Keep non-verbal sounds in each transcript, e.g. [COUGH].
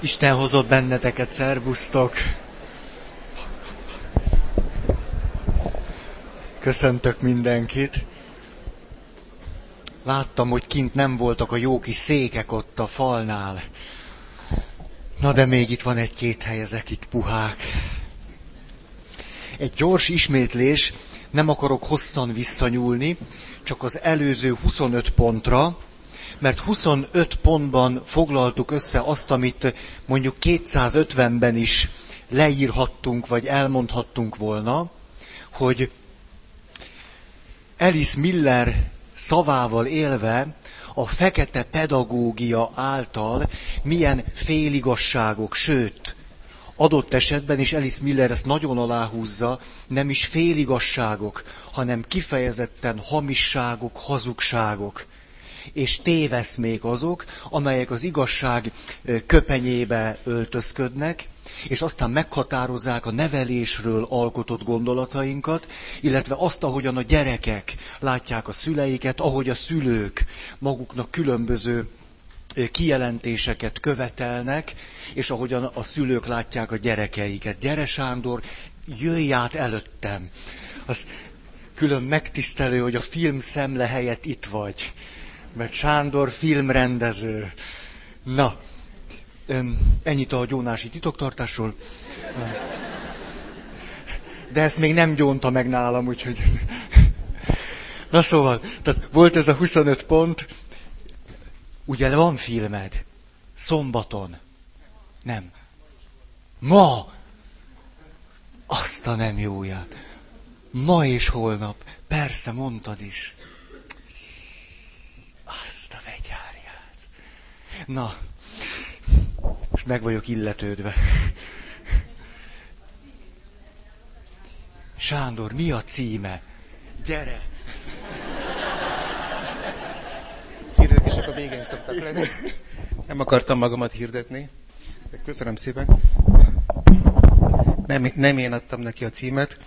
Isten hozott benneteket, szervusztok! Köszöntök mindenkit! Láttam, hogy kint nem voltak a jó kis székek ott a falnál. Na de még itt van egy-két hely, ezek itt puhák. Egy gyors ismétlés, nem akarok hosszan visszanyúlni, csak az előző 25 pontra, mert 25 pontban foglaltuk össze azt, amit mondjuk 250-ben is leírhattunk, vagy elmondhattunk volna, hogy Alice Miller szavával élve a fekete pedagógia által milyen féligasságok, sőt, adott esetben, és Alice Miller ezt nagyon aláhúzza, nem is féligasságok, hanem kifejezetten hamisságok, hazugságok és téveszmék azok, amelyek az igazság köpenyébe öltözködnek, és aztán meghatározzák a nevelésről alkotott gondolatainkat, illetve azt, ahogyan a gyerekek látják a szüleiket, ahogy a szülők maguknak különböző kijelentéseket követelnek, és ahogyan a szülők látják a gyerekeiket. Gyere Sándor, jöjj át előttem. Az külön megtisztelő, hogy a film szemle helyett itt vagy meg Sándor filmrendező. Na, ennyit a gyónási titoktartásról. De ezt még nem gyónta meg nálam, úgyhogy... Na szóval, tehát volt ez a 25 pont. Ugye van filmed? Szombaton. Nem. Ma! Azt a nem jóját. Ma és holnap. Persze, mondtad is. Na, és meg vagyok illetődve. Sándor, mi a címe? Gyere! Hirdetések a végén szoktak lenni. Nem akartam magamat hirdetni. De köszönöm szépen. Nem, nem én adtam neki a címet.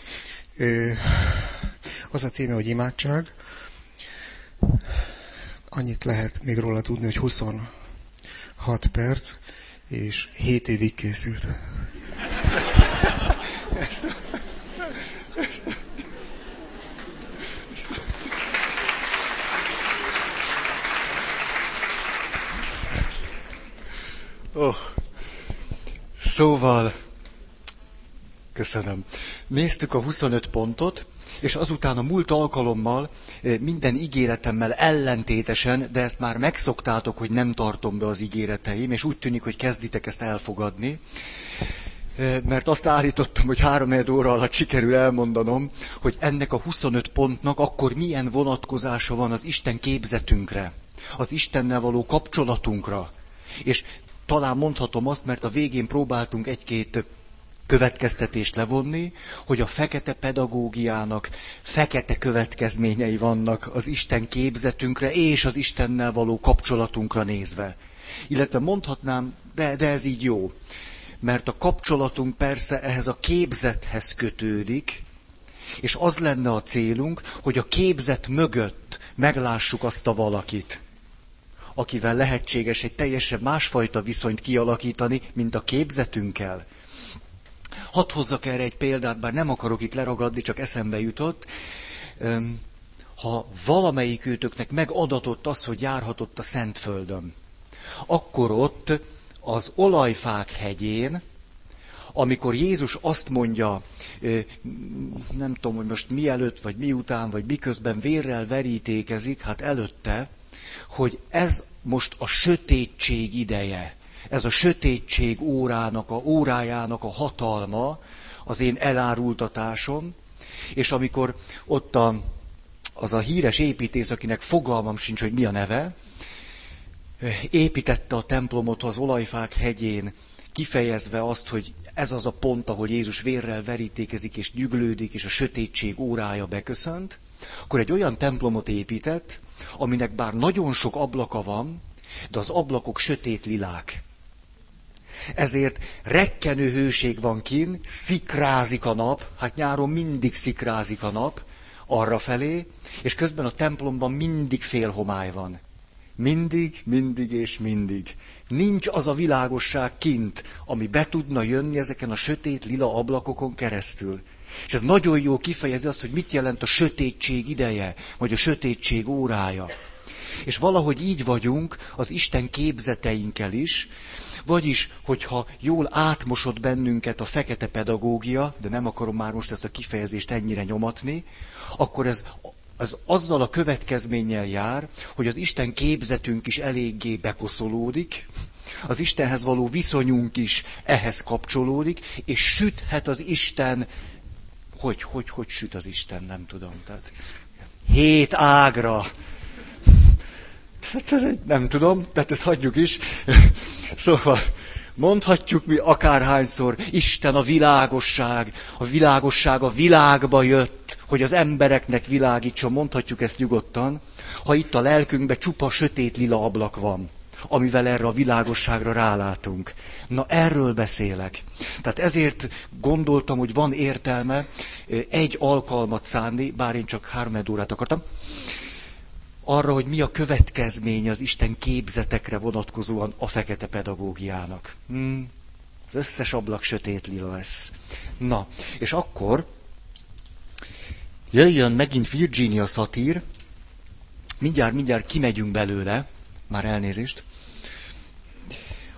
Az a címe, hogy imádság. Annyit lehet még róla tudni, hogy 20 6 perc, és 7 évig készült. Oh. Szóval, köszönöm. Néztük a 25 pontot, és azután a múlt alkalommal eh, minden ígéretemmel ellentétesen, de ezt már megszoktátok, hogy nem tartom be az ígéreteim, és úgy tűnik, hogy kezditek ezt elfogadni, eh, mert azt állítottam, hogy három óra alatt sikerül elmondanom, hogy ennek a 25 pontnak akkor milyen vonatkozása van az Isten képzetünkre, az Istennel való kapcsolatunkra. És talán mondhatom azt, mert a végén próbáltunk egy-két következtetést levonni, hogy a fekete pedagógiának fekete következményei vannak az Isten képzetünkre és az Istennel való kapcsolatunkra nézve. Illetve mondhatnám, de, de ez így jó. Mert a kapcsolatunk persze ehhez a képzethez kötődik, és az lenne a célunk, hogy a képzet mögött meglássuk azt a valakit, akivel lehetséges egy teljesen másfajta viszonyt kialakítani, mint a képzetünkkel. Hadd hozzak erre egy példát, bár nem akarok itt leragadni, csak eszembe jutott. Ha valamelyikőtöknek megadatott az, hogy járhatott a Szentföldön, akkor ott az olajfák hegyén, amikor Jézus azt mondja, nem tudom, hogy most mielőtt, vagy miután, vagy miközben vérrel verítékezik, hát előtte, hogy ez most a sötétség ideje ez a sötétség órának, a órájának a hatalma, az én elárultatásom, és amikor ott a, az a híres építész, akinek fogalmam sincs, hogy mi a neve, építette a templomot az olajfák hegyén, kifejezve azt, hogy ez az a pont, ahol Jézus vérrel verítékezik és nyüglődik, és a sötétség órája beköszönt, akkor egy olyan templomot épített, aminek bár nagyon sok ablaka van, de az ablakok sötét lilák. Ezért rekkenő hőség van kin, szikrázik a nap, hát nyáron mindig szikrázik a nap, arra felé, és közben a templomban mindig félhomály van. Mindig, mindig és mindig. Nincs az a világosság kint, ami be tudna jönni ezeken a sötét lila ablakokon keresztül. És ez nagyon jó kifejezi azt, hogy mit jelent a sötétség ideje, vagy a sötétség órája. És valahogy így vagyunk az Isten képzeteinkkel is, vagyis, hogyha jól átmosott bennünket a fekete pedagógia, de nem akarom már most ezt a kifejezést ennyire nyomatni, akkor ez az azzal a következménnyel jár, hogy az Isten képzetünk is eléggé bekoszolódik, az Istenhez való viszonyunk is ehhez kapcsolódik, és süthet az Isten, hogy, hogy, hogy süt az Isten, nem tudom. Tehát hét ágra. Tehát ez egy, nem tudom, tehát ezt hagyjuk is. [LAUGHS] Szóval mondhatjuk mi akárhányszor, Isten a világosság, a világosság a világba jött, hogy az embereknek világítson, mondhatjuk ezt nyugodtan, ha itt a lelkünkben csupa sötét lila ablak van, amivel erre a világosságra rálátunk. Na erről beszélek. Tehát ezért gondoltam, hogy van értelme egy alkalmat szánni, bár én csak három órát akartam, arra, hogy mi a következménye az Isten képzetekre vonatkozóan a fekete pedagógiának. Hmm. Az összes ablak sötét lila lesz. Na, és akkor jöjjön megint Virginia szatír, mindjárt, mindjárt kimegyünk belőle, már elnézést,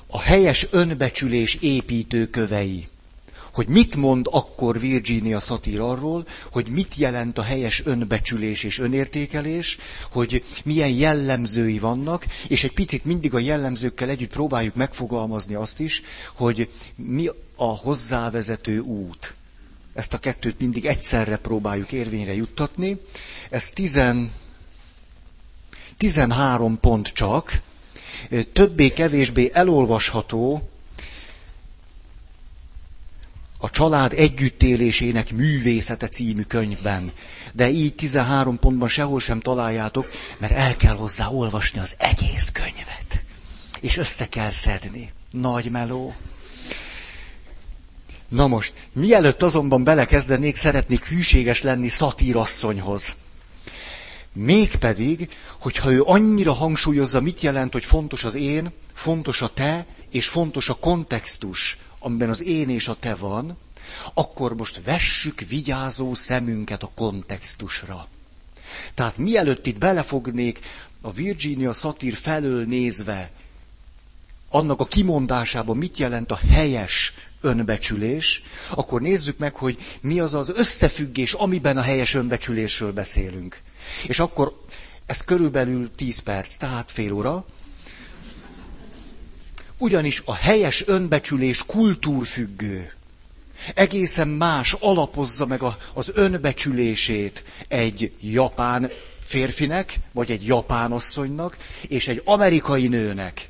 a helyes önbecsülés építőkövei hogy mit mond akkor Virginia Satir arról, hogy mit jelent a helyes önbecsülés és önértékelés, hogy milyen jellemzői vannak, és egy picit mindig a jellemzőkkel együtt próbáljuk megfogalmazni azt is, hogy mi a hozzávezető út. Ezt a kettőt mindig egyszerre próbáljuk érvényre juttatni. Ez tizen, 13 pont csak, többé-kevésbé elolvasható a család együttélésének művészete című könyvben. De így 13 pontban sehol sem találjátok, mert el kell hozzá olvasni az egész könyvet. És össze kell szedni. Nagy meló. Na most, mielőtt azonban belekezdenék, szeretnék hűséges lenni szatírasszonyhoz. Mégpedig, hogyha ő annyira hangsúlyozza, mit jelent, hogy fontos az én, fontos a te, és fontos a kontextus, amiben az én és a te van, akkor most vessük vigyázó szemünket a kontextusra. Tehát mielőtt itt belefognék a Virginia szatír felől nézve, annak a kimondásában mit jelent a helyes önbecsülés, akkor nézzük meg, hogy mi az az összefüggés, amiben a helyes önbecsülésről beszélünk. És akkor ez körülbelül 10 perc, tehát fél óra. Ugyanis a helyes önbecsülés kultúrfüggő. Egészen más alapozza meg a, az önbecsülését egy japán férfinek, vagy egy japán asszonynak, és egy amerikai nőnek.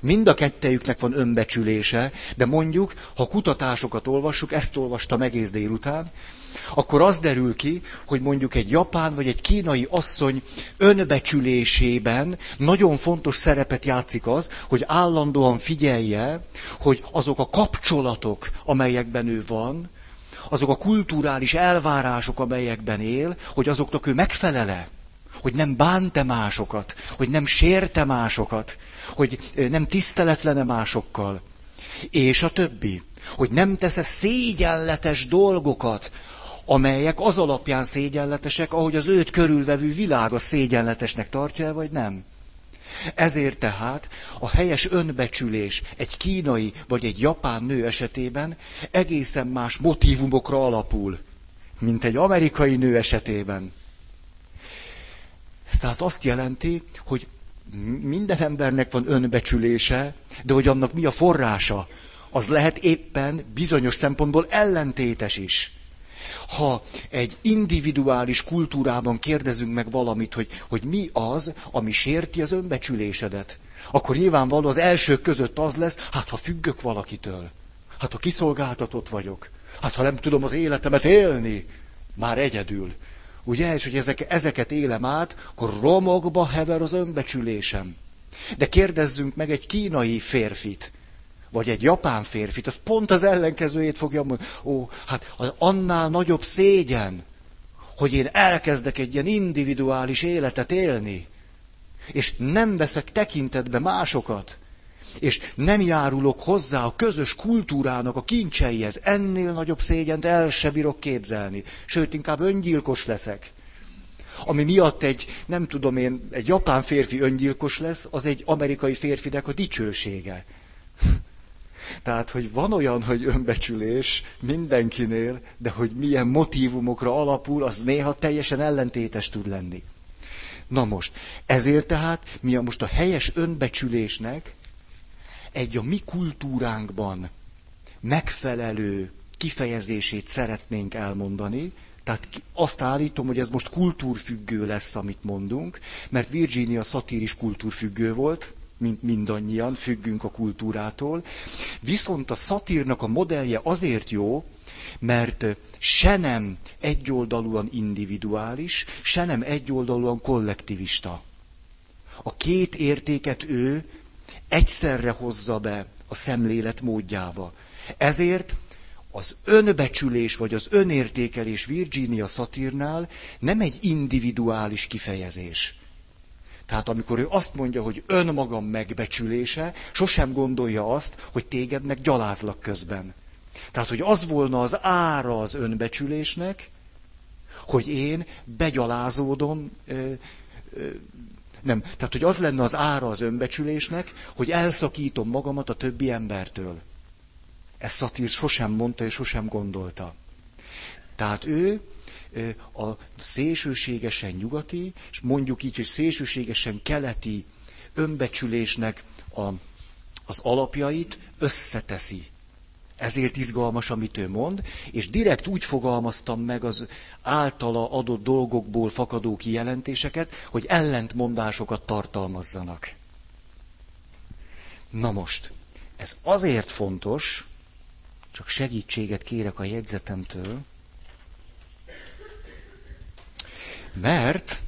Mind a kettejüknek van önbecsülése, de mondjuk, ha kutatásokat olvassuk, ezt olvastam egész délután, akkor az derül ki, hogy mondjuk egy japán vagy egy kínai asszony önbecsülésében nagyon fontos szerepet játszik az, hogy állandóan figyelje, hogy azok a kapcsolatok, amelyekben ő van, azok a kulturális elvárások, amelyekben él, hogy azoknak ő megfelele, hogy nem bánte másokat, hogy nem sérte másokat, hogy nem tiszteletlene másokkal, és a többi. Hogy nem tesz szégyenletes dolgokat, amelyek az alapján szégyenletesek, ahogy az őt körülvevő világ a szégyenletesnek tartja vagy nem. Ezért tehát a helyes önbecsülés egy kínai vagy egy japán nő esetében egészen más motivumokra alapul, mint egy amerikai nő esetében. Ez tehát azt jelenti, hogy minden embernek van önbecsülése, de hogy annak mi a forrása, az lehet éppen bizonyos szempontból ellentétes is. Ha egy individuális kultúrában kérdezünk meg valamit, hogy, hogy mi az, ami sérti az önbecsülésedet, akkor nyilvánvaló az elsők között az lesz, hát ha függök valakitől, hát ha kiszolgáltatott vagyok, hát ha nem tudom az életemet élni, már egyedül. Ugye, és hogy ezek, ezeket élem át, akkor romokba hever az önbecsülésem. De kérdezzünk meg egy kínai férfit, vagy egy japán férfit, az pont az ellenkezőjét fogja mondani. Ó, hát annál nagyobb szégyen, hogy én elkezdek egy ilyen individuális életet élni. És nem veszek tekintetbe másokat. És nem járulok hozzá a közös kultúrának a kincseihez. Ennél nagyobb szégyent el se bírok képzelni. Sőt, inkább öngyilkos leszek. Ami miatt egy, nem tudom én, egy japán férfi öngyilkos lesz, az egy amerikai férfinek a dicsősége. Tehát, hogy van olyan, hogy önbecsülés mindenkinél, de hogy milyen motivumokra alapul, az néha teljesen ellentétes tud lenni. Na most, ezért tehát mi a most a helyes önbecsülésnek egy a mi kultúránkban megfelelő kifejezését szeretnénk elmondani, tehát azt állítom, hogy ez most kultúrfüggő lesz, amit mondunk, mert Virginia szatíris kultúrfüggő volt, mint mindannyian, függünk a kultúrától. Viszont a szatírnak a modellje azért jó, mert se nem egyoldalúan individuális, se nem egyoldalúan kollektivista. A két értéket ő egyszerre hozza be a szemlélet módjába. Ezért az önbecsülés vagy az önértékelés Virginia Satírnál nem egy individuális kifejezés. Tehát amikor ő azt mondja, hogy önmagam megbecsülése, sosem gondolja azt, hogy téged meg gyalázlak közben. Tehát, hogy az volna az ára az önbecsülésnek, hogy én begyalázódom, ö, ö, nem, tehát, hogy az lenne az ára az önbecsülésnek, hogy elszakítom magamat a többi embertől. Ezt Szatír sosem mondta és sosem gondolta. Tehát ő a szélsőségesen nyugati, és mondjuk így, hogy szélsőségesen keleti önbecsülésnek a, az alapjait összeteszi. Ezért izgalmas, amit ő mond, és direkt úgy fogalmaztam meg az általa adott dolgokból fakadó kijelentéseket, hogy ellentmondásokat tartalmazzanak. Na most, ez azért fontos, csak segítséget kérek a jegyzetemtől, mert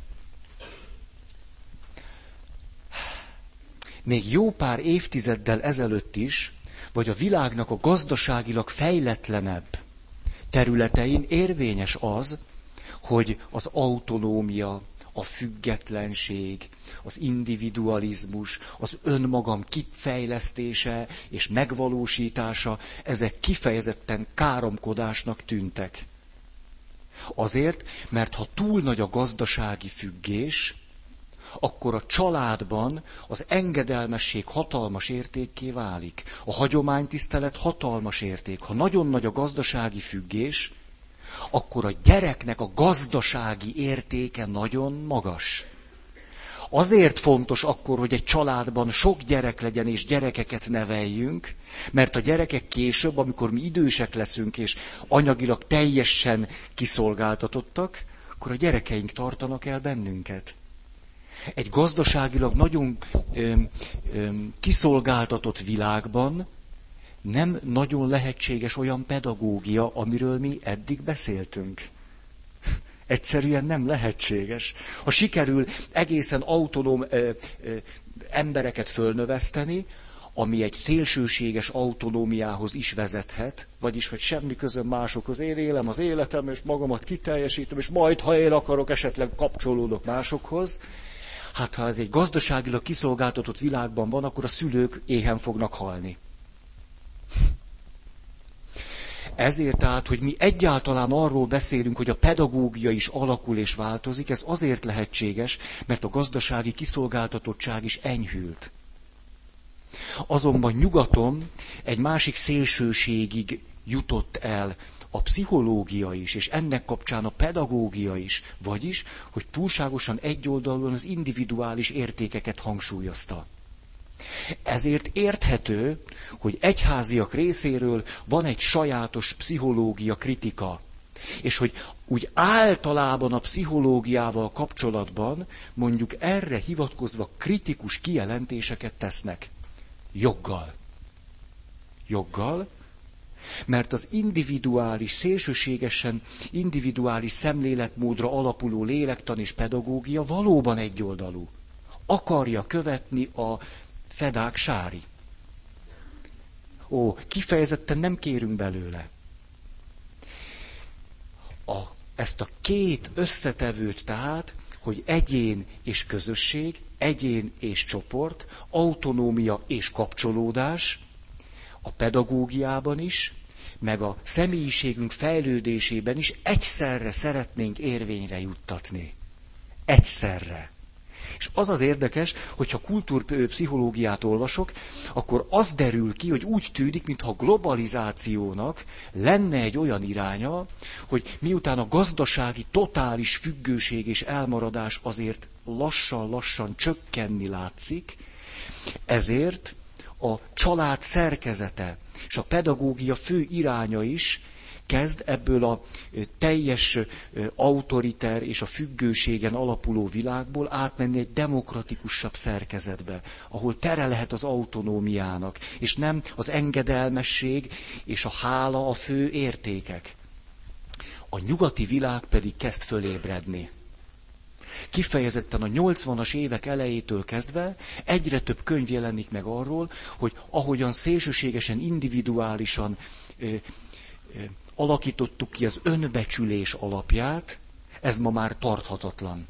még jó pár évtizeddel ezelőtt is, vagy a világnak a gazdaságilag fejletlenebb területein érvényes az, hogy az autonómia, a függetlenség, az individualizmus, az önmagam kifejlesztése és megvalósítása, ezek kifejezetten káromkodásnak tűntek. Azért, mert ha túl nagy a gazdasági függés, akkor a családban az engedelmesség hatalmas értékké válik. A hagyománytisztelet hatalmas érték. Ha nagyon nagy a gazdasági függés, akkor a gyereknek a gazdasági értéke nagyon magas. Azért fontos akkor, hogy egy családban sok gyerek legyen és gyerekeket neveljünk, mert a gyerekek később, amikor mi idősek leszünk és anyagilag teljesen kiszolgáltatottak, akkor a gyerekeink tartanak el bennünket. Egy gazdaságilag nagyon öm, öm, kiszolgáltatott világban nem nagyon lehetséges olyan pedagógia, amiről mi eddig beszéltünk. Egyszerűen nem lehetséges. Ha sikerül egészen autonóm ö, ö, embereket fölnöveszteni, ami egy szélsőséges autonómiához is vezethet, vagyis, hogy semmi közöm másokhoz, én élem az életem, és magamat kiteljesítem, és majd, ha én akarok, esetleg kapcsolódok másokhoz. Hát, ha ez egy gazdaságilag kiszolgáltatott világban van, akkor a szülők éhen fognak halni. Ezért tehát, hogy mi egyáltalán arról beszélünk, hogy a pedagógia is alakul és változik, ez azért lehetséges, mert a gazdasági kiszolgáltatottság is enyhült. Azonban nyugaton egy másik szélsőségig jutott el a pszichológia is, és ennek kapcsán a pedagógia is, vagyis, hogy túlságosan egyoldalúan az individuális értékeket hangsúlyozta. Ezért érthető, hogy egyháziak részéről van egy sajátos pszichológia kritika, és hogy úgy általában a pszichológiával kapcsolatban mondjuk erre hivatkozva kritikus kijelentéseket tesznek. Joggal. Joggal, mert az individuális, szélsőségesen individuális szemléletmódra alapuló lélektan és pedagógia valóban egyoldalú. Akarja követni a fedák sári. Ó, kifejezetten nem kérünk belőle. A, ezt a két összetevőt tehát, hogy egyén és közösség, egyén és csoport, autonómia és kapcsolódás, a pedagógiában is, meg a személyiségünk fejlődésében is egyszerre szeretnénk érvényre juttatni. Egyszerre. És az az érdekes, hogyha kultúrpszichológiát olvasok, akkor az derül ki, hogy úgy tűnik, mintha a globalizációnak lenne egy olyan iránya, hogy miután a gazdasági totális függőség és elmaradás azért lassan-lassan csökkenni látszik, ezért a család szerkezete és a pedagógia fő iránya is kezd ebből a teljes autoriter és a függőségen alapuló világból átmenni egy demokratikusabb szerkezetbe, ahol tere lehet az autonómiának, és nem az engedelmesség és a hála a fő értékek. A nyugati világ pedig kezd fölébredni. Kifejezetten a 80-as évek elejétől kezdve egyre több könyv jelenik meg arról, hogy ahogyan szélsőségesen, individuálisan ö, ö, alakítottuk ki az önbecsülés alapját, ez ma már tarthatatlan.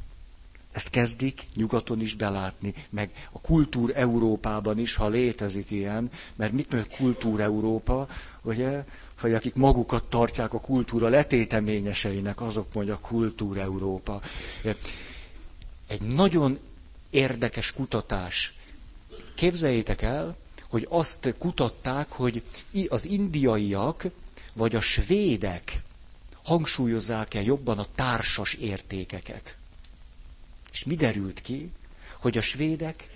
Ezt kezdik nyugaton is belátni, meg a kultúr Európában is, ha létezik ilyen, mert mit mondja kultúr Európa, ugye, hogy akik magukat tartják a kultúra letéteményeseinek, azok mondja kultúr Európa. Egy nagyon érdekes kutatás. Képzeljétek el, hogy azt kutatták, hogy az indiaiak vagy a svédek hangsúlyozzák-e jobban a társas értékeket. És mi derült ki? Hogy a svédek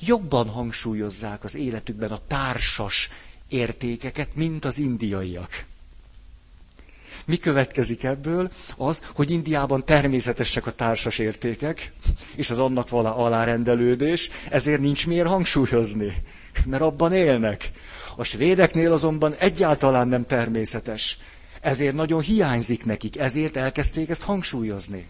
jobban hangsúlyozzák az életükben a társas értékeket, mint az indiaiak. Mi következik ebből? Az, hogy Indiában természetesek a társas értékek, és az annak vala alárendelődés, ezért nincs miért hangsúlyozni, mert abban élnek. A svédeknél azonban egyáltalán nem természetes. Ezért nagyon hiányzik nekik, ezért elkezdték ezt hangsúlyozni.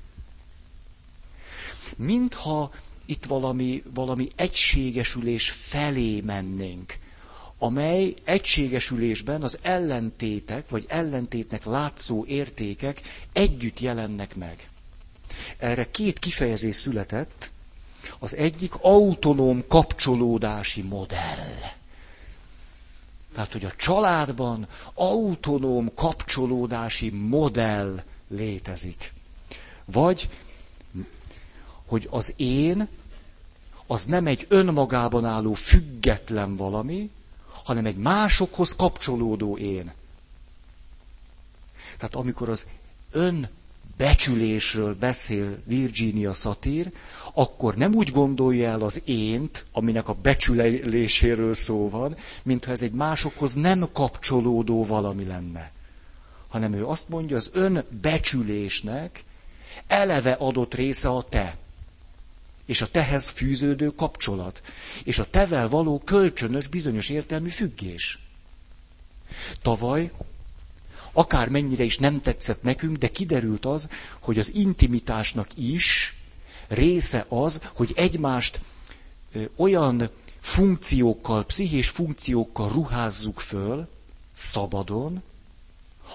Mintha itt valami, valami egységesülés felé mennénk, amely egységesülésben az ellentétek, vagy ellentétnek látszó értékek együtt jelennek meg. Erre két kifejezés született. Az egyik autonóm kapcsolódási modell. Tehát, hogy a családban autonóm kapcsolódási modell létezik. Vagy, hogy az én, az nem egy önmagában álló független valami, hanem egy másokhoz kapcsolódó én. Tehát amikor az ön becsülésről beszél Virginia Satir, akkor nem úgy gondolja el az ént, aminek a becsüléséről szó van, mintha ez egy másokhoz nem kapcsolódó valami lenne. Hanem ő azt mondja, az ön becsülésnek eleve adott része a te. És a tehez fűződő kapcsolat. És a tevel való kölcsönös bizonyos értelmű függés. Tavaly akár mennyire is nem tetszett nekünk, de kiderült az, hogy az intimitásnak is része az, hogy egymást olyan funkciókkal, pszichés funkciókkal ruházzuk föl, szabadon,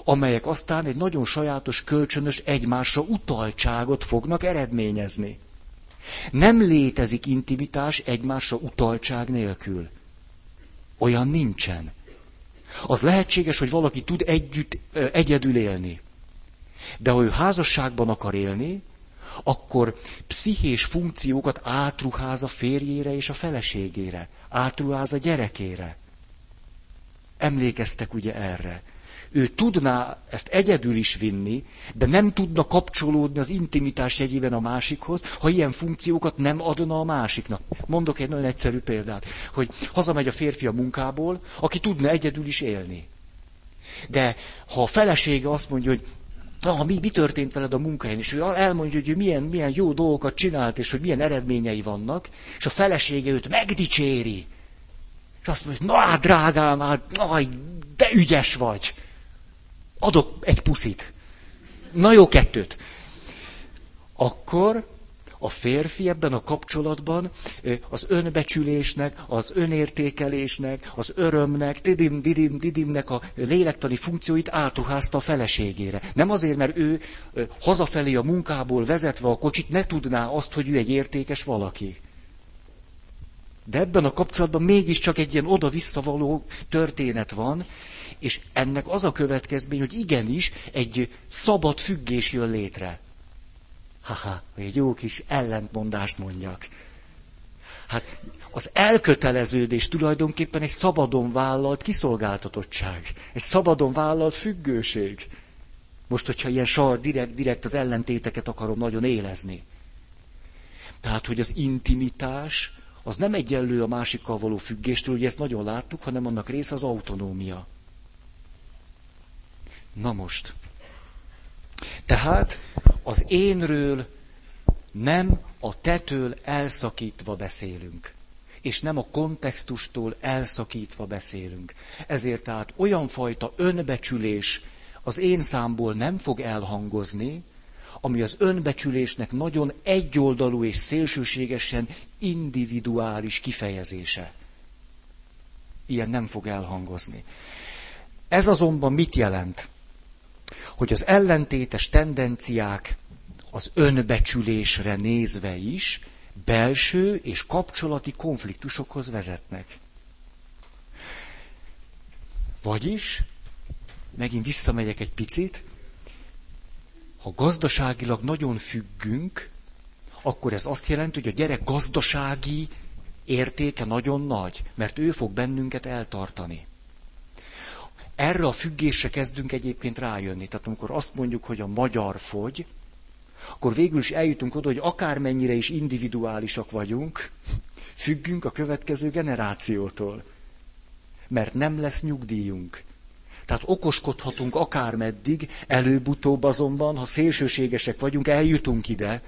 amelyek aztán egy nagyon sajátos, kölcsönös egymásra utaltságot fognak eredményezni. Nem létezik intimitás egymásra utaltság nélkül. Olyan nincsen. Az lehetséges, hogy valaki tud együtt, egyedül élni. De ha ő házasságban akar élni, akkor pszichés funkciókat átruház a férjére és a feleségére, átruház a gyerekére. Emlékeztek ugye erre? Ő tudná ezt egyedül is vinni, de nem tudna kapcsolódni az intimitás jegyében a másikhoz, ha ilyen funkciókat nem adna a másiknak. Mondok egy nagyon egyszerű példát, hogy hazamegy a férfi a munkából, aki tudna egyedül is élni. De ha a felesége azt mondja, hogy na, mi, mi történt veled a munkahelyen, és ő elmondja, hogy ő milyen, milyen jó dolgokat csinált, és hogy milyen eredményei vannak, és a felesége őt megdicséri. És azt mondja, na drágám, hát, aj, de ügyes vagy. Adok egy puszit. Na jó, kettőt. Akkor a férfi ebben a kapcsolatban az önbecsülésnek, az önértékelésnek, az örömnek, didim, didim, didimnek a lélektani funkcióit átruházta a feleségére. Nem azért, mert ő hazafelé a munkából vezetve a kocsit ne tudná azt, hogy ő egy értékes valaki. De ebben a kapcsolatban mégiscsak egy ilyen oda-visszavaló történet van, és ennek az a következmény, hogy igenis egy szabad függés jön létre. Haha, egy jó kis ellentmondást mondjak. Hát az elköteleződés tulajdonképpen egy szabadon vállalt kiszolgáltatottság. Egy szabadon vállalt függőség. Most, hogyha ilyen sar, direkt, direkt az ellentéteket akarom nagyon élezni. Tehát, hogy az intimitás az nem egyenlő a másikkal való függéstől, ugye ezt nagyon láttuk, hanem annak része az autonómia. Na most. Tehát az énről nem a tetől elszakítva beszélünk, és nem a kontextustól elszakítva beszélünk. Ezért tehát olyan fajta önbecsülés az én számból nem fog elhangozni, ami az önbecsülésnek nagyon egyoldalú és szélsőségesen individuális kifejezése. Ilyen nem fog elhangozni. Ez azonban mit jelent? Hogy az ellentétes tendenciák az önbecsülésre nézve is belső és kapcsolati konfliktusokhoz vezetnek. Vagyis, megint visszamegyek egy picit, ha gazdaságilag nagyon függünk, akkor ez azt jelenti, hogy a gyerek gazdasági értéke nagyon nagy, mert ő fog bennünket eltartani. Erre a függésre kezdünk egyébként rájönni. Tehát amikor azt mondjuk, hogy a magyar fogy, akkor végül is eljutunk oda, hogy akármennyire is individuálisak vagyunk, függünk a következő generációtól. Mert nem lesz nyugdíjunk. Tehát okoskodhatunk akármeddig, előbb-utóbb azonban, ha szélsőségesek vagyunk, eljutunk ide,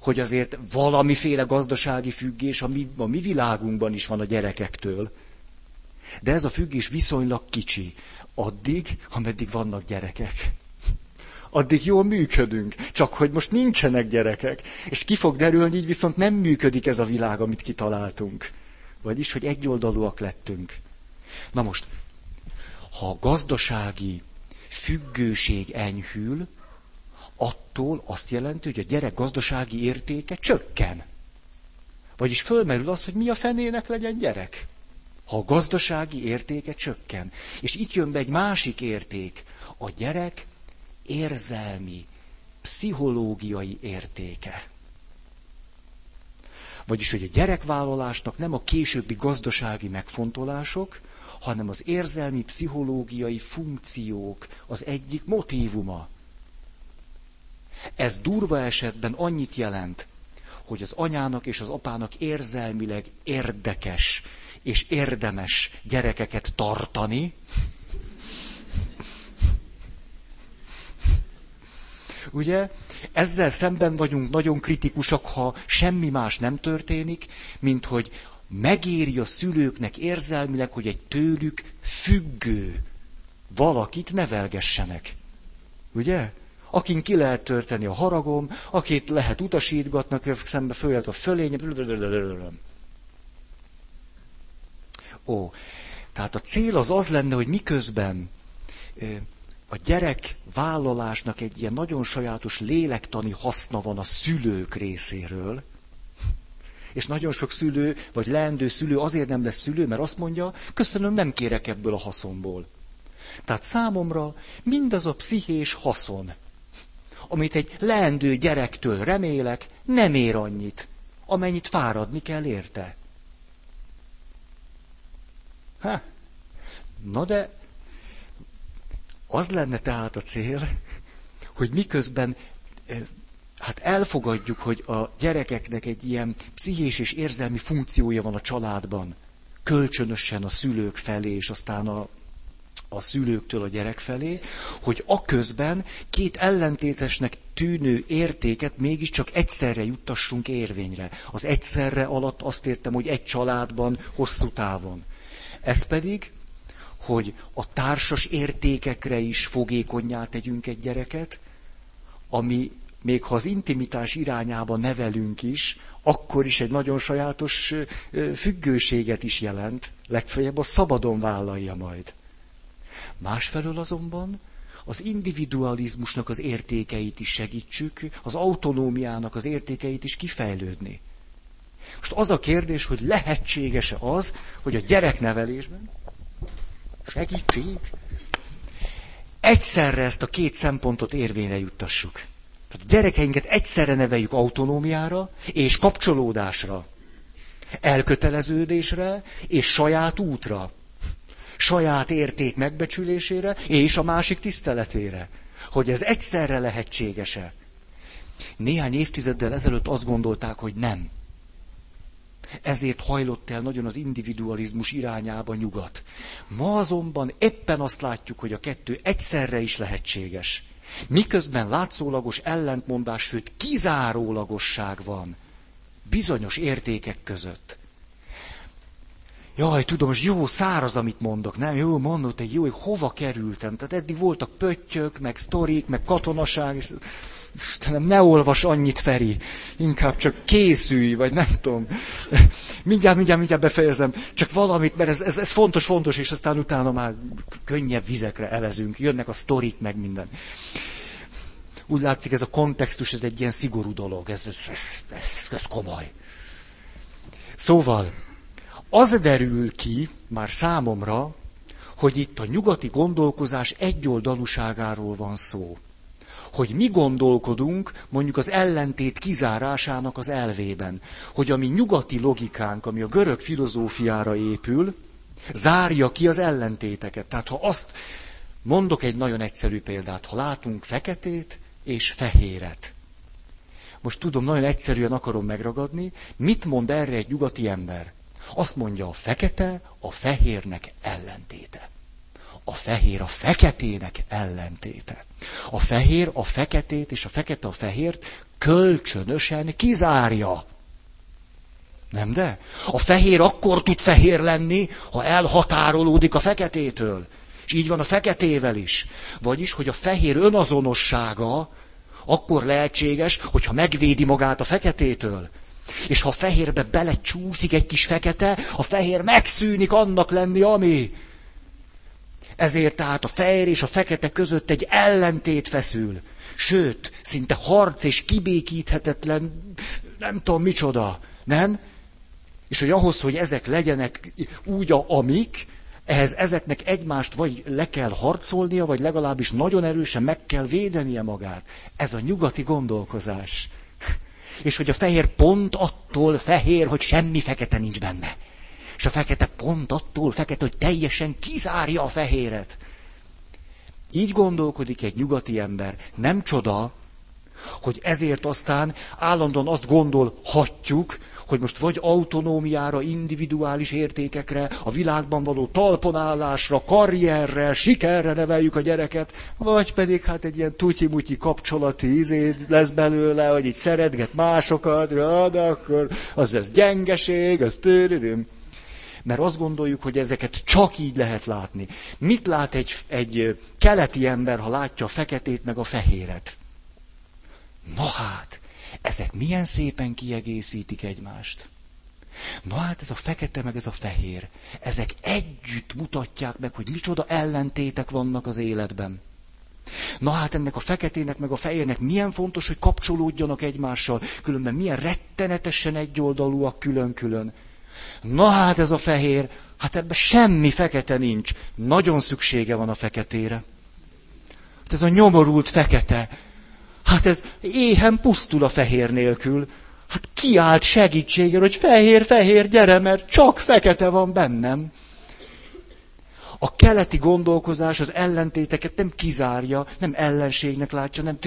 hogy azért valamiféle gazdasági függés a mi, a mi világunkban is van a gyerekektől. De ez a függés viszonylag kicsi. Addig, ameddig vannak gyerekek. Addig jól működünk, csak hogy most nincsenek gyerekek. És ki fog derülni, így viszont nem működik ez a világ, amit kitaláltunk. Vagyis, hogy egyoldalúak lettünk. Na most, ha a gazdasági függőség enyhül, attól azt jelenti, hogy a gyerek gazdasági értéke csökken. Vagyis fölmerül az, hogy mi a fenének legyen gyerek. Ha a gazdasági értéke csökken. És itt jön be egy másik érték. A gyerek érzelmi, pszichológiai értéke. Vagyis, hogy a gyerekvállalásnak nem a későbbi gazdasági megfontolások, hanem az érzelmi, pszichológiai funkciók az egyik motívuma. Ez durva esetben annyit jelent, hogy az anyának és az apának érzelmileg érdekes és érdemes gyerekeket tartani, Ugye? Ezzel szemben vagyunk nagyon kritikusak, ha semmi más nem történik, mint hogy megéri a szülőknek érzelmileg, hogy egy tőlük függő valakit nevelgessenek. Ugye? Akin ki lehet törteni a haragom, akit lehet utasítgatnak, szembe följött a fölény. Ó, tehát a cél az az lenne, hogy miközben a gyerek vállalásnak egy ilyen nagyon sajátos lélektani haszna van a szülők részéről, és nagyon sok szülő, vagy leendő szülő azért nem lesz szülő, mert azt mondja, köszönöm, nem kérek ebből a haszonból. Tehát számomra mindaz a pszichés haszon, amit egy leendő gyerektől remélek, nem ér annyit, amennyit fáradni kell érte. Ha. Na de az lenne tehát a cél, hogy miközben eh, hát elfogadjuk, hogy a gyerekeknek egy ilyen pszichés és érzelmi funkciója van a családban, kölcsönösen a szülők felé, és aztán a, a szülőktől a gyerek felé, hogy a közben két ellentétesnek tűnő értéket mégiscsak egyszerre juttassunk érvényre. Az egyszerre alatt azt értem, hogy egy családban, hosszú távon. Ez pedig hogy a társas értékekre is fogékonyá tegyünk egy gyereket, ami még ha az intimitás irányába nevelünk is, akkor is egy nagyon sajátos függőséget is jelent, legfeljebb a szabadon vállalja majd. Másfelől azonban az individualizmusnak az értékeit is segítsük, az autonómiának az értékeit is kifejlődni. Most az a kérdés, hogy lehetséges-e az, hogy a gyereknevelésben segítség, egyszerre ezt a két szempontot érvényre juttassuk. Tehát a gyerekeinket egyszerre neveljük autonómiára és kapcsolódásra, elköteleződésre és saját útra, saját érték megbecsülésére és a másik tiszteletére. Hogy ez egyszerre lehetséges-e. Néhány évtizeddel ezelőtt azt gondolták, hogy nem. Ezért hajlott el nagyon az individualizmus irányába nyugat. Ma azonban éppen azt látjuk, hogy a kettő egyszerre is lehetséges. Miközben látszólagos ellentmondás, sőt kizárólagosság van bizonyos értékek között. Jaj, tudom, és jó száraz, amit mondok, nem? Jó, mondott egy jó, hogy hova kerültem. Tehát eddig voltak pöttyök, meg sztorik, meg katonaság, és Istenem, ne olvas annyit, Feri, inkább csak készülj, vagy nem tudom. Mindjárt, mindjárt, mindjárt befejezem. Csak valamit, mert ez, ez, ez fontos, fontos, és aztán utána már könnyebb vizekre evezünk. Jönnek a sztorik, meg minden. Úgy látszik, ez a kontextus, ez egy ilyen szigorú dolog, ez, ez, ez, ez, ez komoly. Szóval, az derül ki már számomra, hogy itt a nyugati gondolkozás egyoldalúságáról van szó hogy mi gondolkodunk mondjuk az ellentét kizárásának az elvében. Hogy a mi nyugati logikánk, ami a görög filozófiára épül, zárja ki az ellentéteket. Tehát ha azt mondok egy nagyon egyszerű példát, ha látunk feketét és fehéret. Most tudom, nagyon egyszerűen akarom megragadni, mit mond erre egy nyugati ember? Azt mondja, a fekete a fehérnek ellentéte. A fehér a feketének ellentéte. A fehér a feketét és a fekete a fehért kölcsönösen kizárja. Nem de? A fehér akkor tud fehér lenni, ha elhatárolódik a feketétől. És így van a feketével is. Vagyis, hogy a fehér önazonossága akkor lehetséges, hogyha megvédi magát a feketétől. És ha a fehérbe belecsúszik egy kis fekete, a fehér megszűnik annak lenni, ami. Ezért tehát a fehér és a fekete között egy ellentét feszül. Sőt, szinte harc és kibékíthetetlen, nem tudom micsoda, nem? És hogy ahhoz, hogy ezek legyenek úgy, a amik, ehhez ezeknek egymást vagy le kell harcolnia, vagy legalábbis nagyon erősen meg kell védenie magát. Ez a nyugati gondolkozás. És hogy a fehér pont attól fehér, hogy semmi fekete nincs benne. És a fekete pont attól fekete, hogy teljesen kizárja a fehéret. Így gondolkodik egy nyugati ember. Nem csoda, hogy ezért aztán állandóan azt gondolhatjuk, hogy most vagy autonómiára, individuális értékekre, a világban való talponállásra, karrierre, sikerre neveljük a gyereket, vagy pedig hát egy ilyen tutyi-mutyi kapcsolati izét lesz belőle, hogy így szeretget másokat, ja, de akkor az ez gyengeség, az tőlődöm. Mert azt gondoljuk, hogy ezeket csak így lehet látni. Mit lát egy, egy keleti ember, ha látja a feketét meg a fehéret? Na hát, ezek milyen szépen kiegészítik egymást. Na hát ez a fekete meg ez a fehér. Ezek együtt mutatják meg, hogy micsoda ellentétek vannak az életben. Na hát ennek a feketének meg a fehérnek milyen fontos, hogy kapcsolódjanak egymással, különben milyen rettenetesen egyoldalúak külön-külön. Na hát ez a fehér, hát ebben semmi fekete nincs. Nagyon szüksége van a feketére. Hát ez a nyomorult fekete, Hát ez éhen pusztul a fehér nélkül. Hát kiállt segítségre, hogy fehér, fehér, gyere, mert csak fekete van bennem. A keleti gondolkozás az ellentéteket nem kizárja, nem ellenségnek látja, nem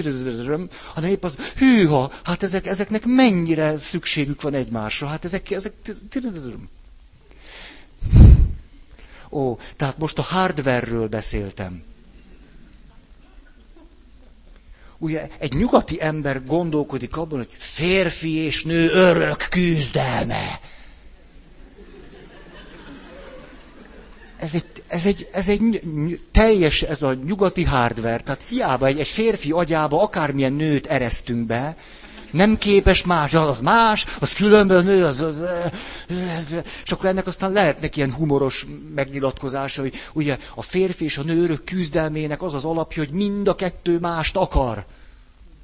hanem épp az, hűha, hát ezek, ezeknek mennyire szükségük van egymásra, hát ezek, ezek Ó, tehát most a hardware-ről beszéltem. Ugye egy nyugati ember gondolkodik abban, hogy férfi és nő örök küzdelme. Ez egy, ez egy, ez egy teljes, ez a nyugati hardware, tehát hiába egy, egy férfi agyába akármilyen nőt eresztünk be, nem képes más, az más, az különböző, az, az, és akkor ennek aztán lehetnek ilyen humoros megnyilatkozása, hogy ugye a férfi és a nő küzdelmének az az alapja, hogy mind a kettő mást akar.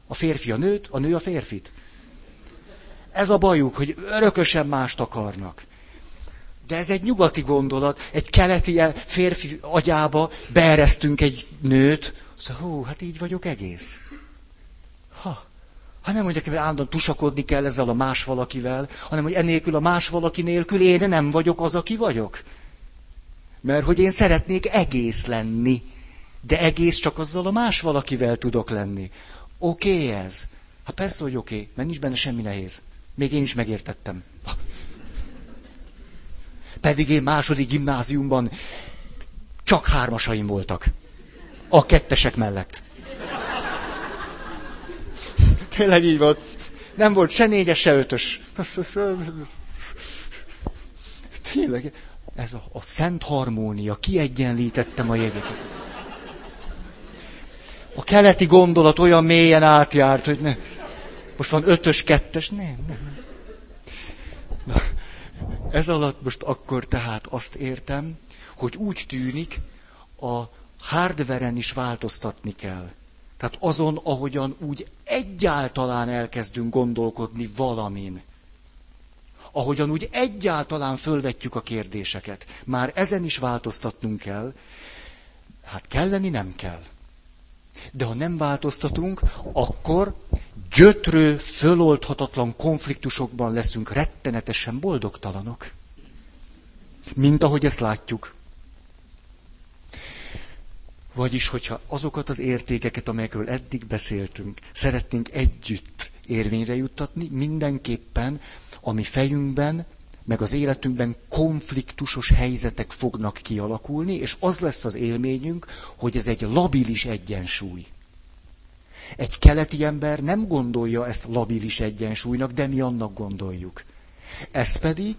A férfi a nőt, a nő a férfit. Ez a bajuk, hogy örökösen mást akarnak. De ez egy nyugati gondolat, egy keleti férfi agyába beeresztünk egy nőt, szóval, hú, hát így vagyok egész. Ha, ha nem mondják, hogy állandóan tusakodni kell ezzel a más valakivel, hanem hogy enélkül a más valaki nélkül én nem vagyok az, aki vagyok. Mert hogy én szeretnék egész lenni, de egész csak azzal a más valakivel tudok lenni. Oké okay ez? Hát persze, hogy oké, okay, mert nincs benne semmi nehéz. Még én is megértettem. Pedig én második gimnáziumban csak hármasaim voltak. A kettesek mellett. [LAUGHS] Tényleg így volt. Nem volt se négyes, se ötös. [LAUGHS] Tényleg, ez a, a szent harmónia, kiegyenlítettem a jegyeket. A keleti gondolat olyan mélyen átjárt, hogy ne. Most van ötös, kettes, nem, nem. Na, ez alatt most akkor tehát azt értem, hogy úgy tűnik, a hardveren is változtatni kell. Tehát azon, ahogyan úgy egyáltalán elkezdünk gondolkodni valamin. Ahogyan úgy egyáltalán fölvetjük a kérdéseket. Már ezen is változtatnunk kell. Hát kelleni nem kell. De ha nem változtatunk, akkor gyötrő, föloldhatatlan konfliktusokban leszünk rettenetesen boldogtalanok. Mint ahogy ezt látjuk. Vagyis, hogyha azokat az értékeket, amelyekről eddig beszéltünk, szeretnénk együtt érvényre juttatni, mindenképpen a mi fejünkben, meg az életünkben konfliktusos helyzetek fognak kialakulni, és az lesz az élményünk, hogy ez egy labilis egyensúly. Egy keleti ember nem gondolja ezt labilis egyensúlynak, de mi annak gondoljuk. Ez pedig,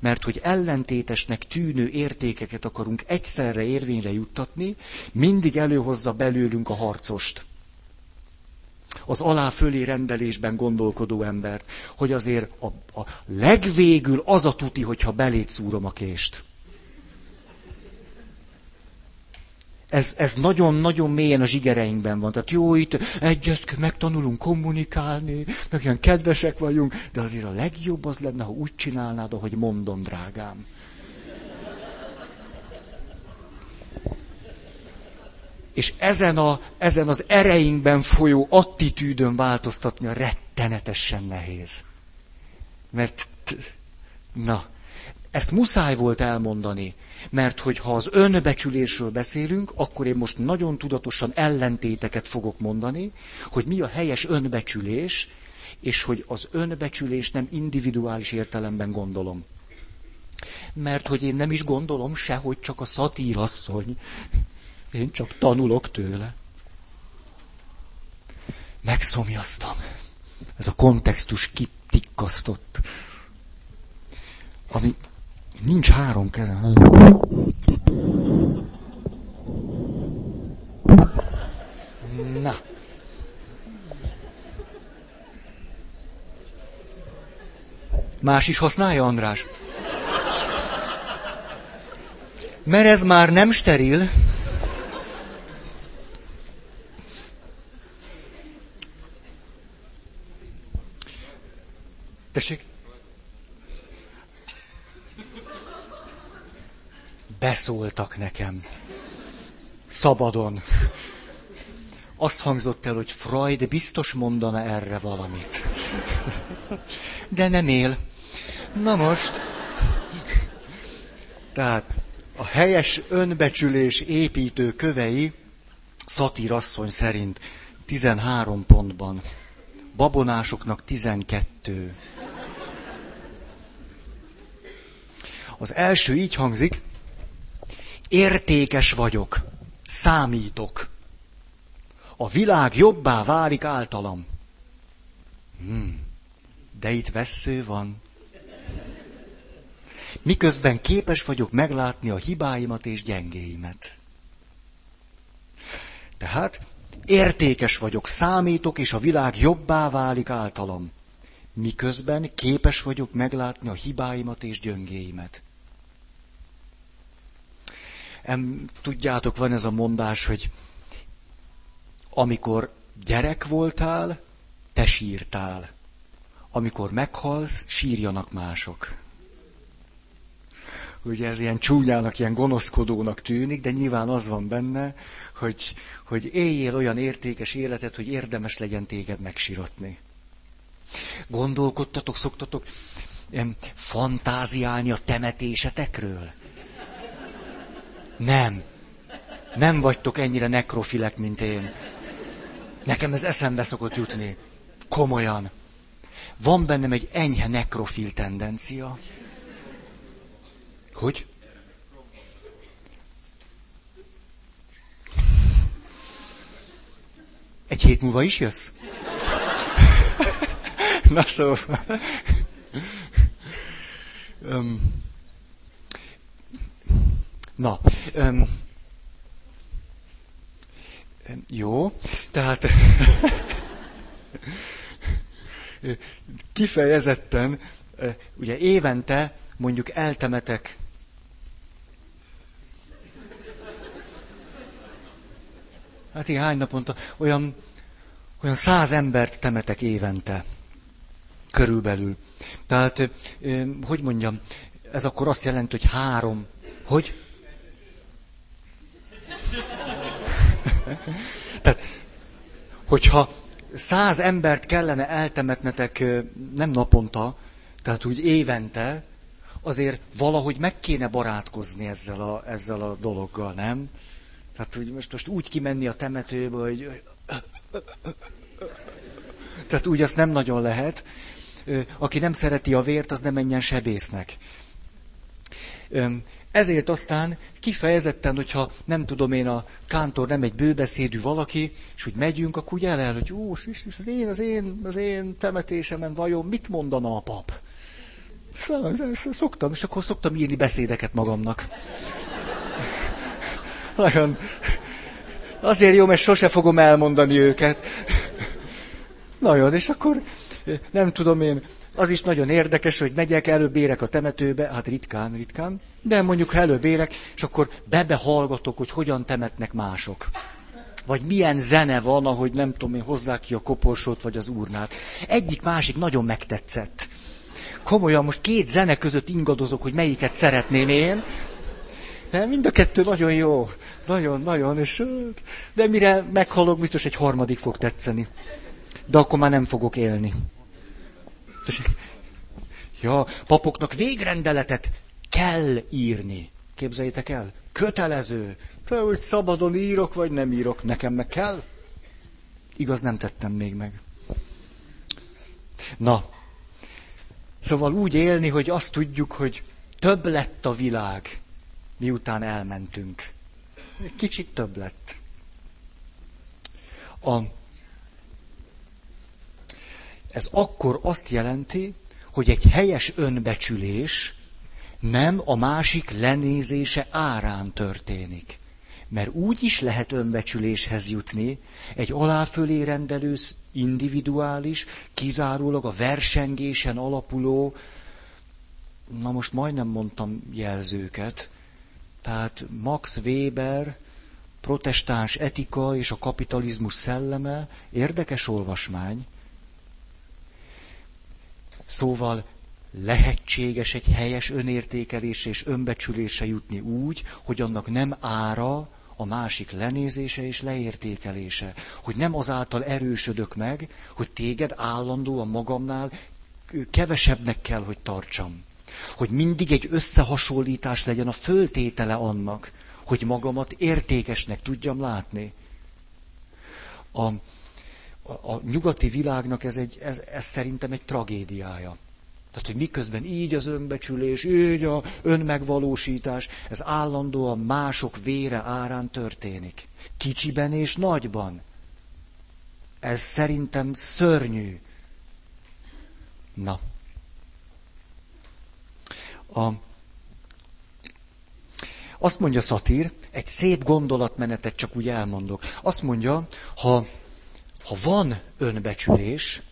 mert hogy ellentétesnek tűnő értékeket akarunk egyszerre érvényre juttatni, mindig előhozza belőlünk a harcost. Az alá-fölé rendelésben gondolkodó embert, hogy azért a, a legvégül az a tuti, hogyha belét szúrom a kést. Ez, ez nagyon-nagyon mélyen a zsigereinkben van. Tehát jó, itt egyezk, megtanulunk kommunikálni, meg ilyen kedvesek vagyunk, de azért a legjobb az lenne, ha úgy csinálnád, ahogy mondom, drágám. És ezen, a, ezen az ereinkben folyó attitűdön változtatni a rettenetesen nehéz. Mert, na, ezt muszáj volt elmondani, mert hogyha az önbecsülésről beszélünk, akkor én most nagyon tudatosan ellentéteket fogok mondani, hogy mi a helyes önbecsülés, és hogy az önbecsülés nem individuális értelemben gondolom. Mert hogy én nem is gondolom se, hogy csak a szatírasszony. Én csak tanulok tőle. Megszomjaztam. Ez a kontextus kitikkasztott. Ami Nincs három kezem. Na. Más is használja, András? Mert ez már nem steril. Tessék? beszóltak nekem. Szabadon. Azt hangzott el, hogy Freud biztos mondana erre valamit. De nem él. Na most. Tehát a helyes önbecsülés építő kövei asszony szerint 13 pontban, babonásoknak 12. Az első így hangzik, Értékes vagyok, számítok. A világ jobbá válik általam. Hmm, de itt vesző van. Miközben képes vagyok meglátni a hibáimat és gyengéimet. Tehát értékes vagyok, számítok, és a világ jobbá válik általam. Miközben képes vagyok meglátni a hibáimat és gyöngéimet. Em, tudjátok, van ez a mondás, hogy amikor gyerek voltál, te sírtál. amikor meghalsz, sírjanak mások. Ugye ez ilyen csúnyának, ilyen gonoszkodónak tűnik, de nyilván az van benne, hogy, hogy éljél olyan értékes életet, hogy érdemes legyen téged megsiratni. Gondolkodtatok, szoktatok em, fantáziálni a temetésetekről? Nem. Nem vagytok ennyire nekrofilek, mint én. Nekem ez eszembe szokott jutni. Komolyan. Van bennem egy enyhe nekrofil tendencia. Hogy? Egy hét múlva is jössz? [LAUGHS] Na szóval. Um, na, um, jó, tehát [LAUGHS] kifejezetten, ugye évente mondjuk eltemetek Hát így hány naponta, olyan, olyan száz embert temetek évente. Körülbelül. Tehát, hogy mondjam, ez akkor azt jelenti, hogy három. Hogy? [LAUGHS] Tehát, hogyha száz embert kellene eltemetnetek nem naponta, tehát úgy évente, azért valahogy meg kéne barátkozni ezzel a, ezzel a dologgal, nem? Tehát hogy most, most úgy kimenni a temetőbe, hogy... Tehát úgy azt nem nagyon lehet. Aki nem szereti a vért, az nem menjen sebésznek. Ezért aztán kifejezetten, hogyha nem tudom én, a kántor nem egy bőbeszédű valaki, és úgy megyünk, akkor úgy el, hogy ó, az én, az én, az én temetésemen vajon mit mondana a pap? Szoktam, és akkor szoktam írni beszédeket magamnak. [LAUGHS] Nagyon. Azért jó, mert sose fogom elmondani őket. [LAUGHS] Nagyon, és akkor nem tudom én, az is nagyon érdekes, hogy megyek, előbb érek a temetőbe, hát ritkán, ritkán, de mondjuk előbb érek, és akkor bebehallgatok, hogy hogyan temetnek mások. Vagy milyen zene van, ahogy nem tudom én, hozzák ki a koporsót, vagy az urnát. Egyik másik nagyon megtetszett. Komolyan most két zene között ingadozok, hogy melyiket szeretném én, nem, mind a kettő nagyon jó. Nagyon, nagyon. És, de mire meghalok, biztos egy harmadik fog tetszeni. De akkor már nem fogok élni. Ja, papoknak végrendeletet kell írni. Képzeljétek el? Kötelező. Te úgy szabadon írok, vagy nem írok. Nekem meg kell? Igaz, nem tettem még meg. Na, szóval úgy élni, hogy azt tudjuk, hogy több lett a világ, miután elmentünk. Kicsit több lett. A, ez akkor azt jelenti, hogy egy helyes önbecsülés nem a másik lenézése árán történik. Mert úgy is lehet önbecsüléshez jutni, egy aláfölé rendelő, individuális, kizárólag a versengésen alapuló, na most majdnem mondtam jelzőket, tehát Max Weber, protestáns etika és a kapitalizmus szelleme, érdekes olvasmány. Szóval lehetséges egy helyes önértékelés és önbecsülése jutni úgy, hogy annak nem ára a másik lenézése és leértékelése. Hogy nem azáltal erősödök meg, hogy téged állandóan magamnál kevesebbnek kell, hogy tartsam hogy mindig egy összehasonlítás legyen a föltétele annak, hogy magamat értékesnek tudjam látni. A, a, nyugati világnak ez, egy, ez, ez szerintem egy tragédiája. Tehát, hogy miközben így az önbecsülés, így a önmegvalósítás, ez állandóan mások vére árán történik. Kicsiben és nagyban. Ez szerintem szörnyű. Na. A, azt mondja Szatír, egy szép gondolatmenetet csak úgy elmondok. Azt mondja, ha, ha van önbecsülés,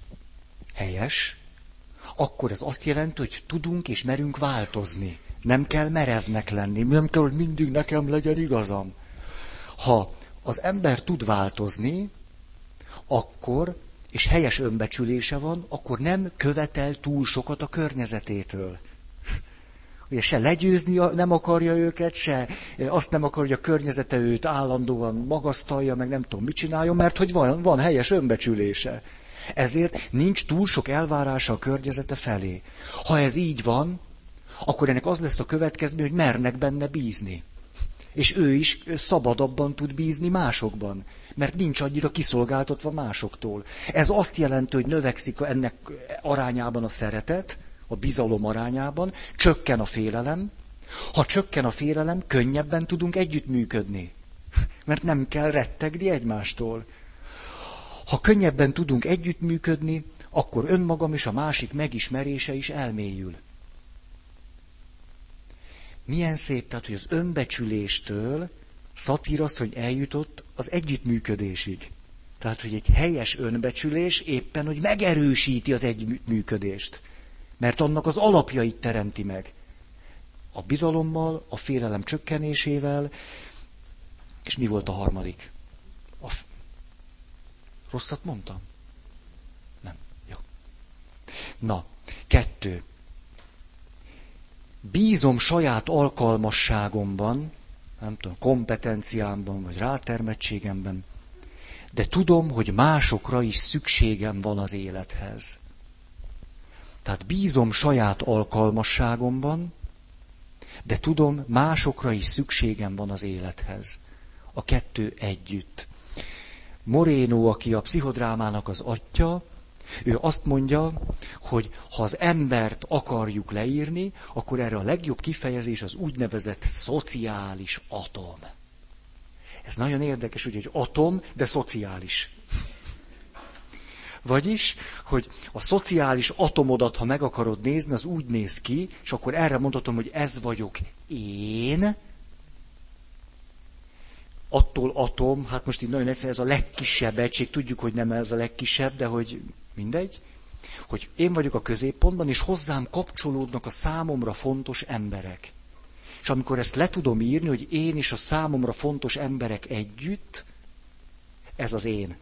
helyes, akkor ez azt jelenti, hogy tudunk és merünk változni. Nem kell merevnek lenni, nem kell, hogy mindig nekem legyen igazam. Ha az ember tud változni, akkor és helyes önbecsülése van, akkor nem követel túl sokat a környezetétől. Ugye se legyőzni nem akarja őket, se azt nem akarja, hogy a környezete őt állandóan magasztalja, meg nem tudom mit csináljon, mert hogy van, van helyes önbecsülése. Ezért nincs túl sok elvárása a környezete felé. Ha ez így van, akkor ennek az lesz a következmény, hogy mernek benne bízni. És ő is szabadabban tud bízni másokban, mert nincs annyira kiszolgáltatva másoktól. Ez azt jelenti, hogy növekszik ennek arányában a szeretet, a bizalom arányában, csökken a félelem. Ha csökken a félelem, könnyebben tudunk együttműködni. Mert nem kell rettegni egymástól. Ha könnyebben tudunk együttműködni, akkor önmagam és a másik megismerése is elmélyül. Milyen szép, tehát, hogy az önbecsüléstől szatír az, hogy eljutott az együttműködésig. Tehát, hogy egy helyes önbecsülés éppen, hogy megerősíti az együttműködést. Mert annak az alapjait teremti meg. A bizalommal, a félelem csökkenésével, és mi volt a harmadik? A f... Rosszat mondtam? Nem. Jó. Na, kettő. Bízom saját alkalmasságomban, nem tudom, kompetenciámban, vagy rátermettségemben, de tudom, hogy másokra is szükségem van az élethez. Tehát bízom saját alkalmasságomban, de tudom, másokra is szükségem van az élethez. A kettő együtt. Moreno, aki a pszichodrámának az atya, ő azt mondja, hogy ha az embert akarjuk leírni, akkor erre a legjobb kifejezés az úgynevezett szociális atom. Ez nagyon érdekes, hogy egy atom, de szociális. Vagyis, hogy a szociális atomodat, ha meg akarod nézni, az úgy néz ki, és akkor erre mondhatom, hogy ez vagyok én, attól atom, hát most így nagyon egyszerű, ez a legkisebb egység, tudjuk, hogy nem ez a legkisebb, de hogy mindegy, hogy én vagyok a középpontban, és hozzám kapcsolódnak a számomra fontos emberek. És amikor ezt le tudom írni, hogy én és a számomra fontos emberek együtt, ez az én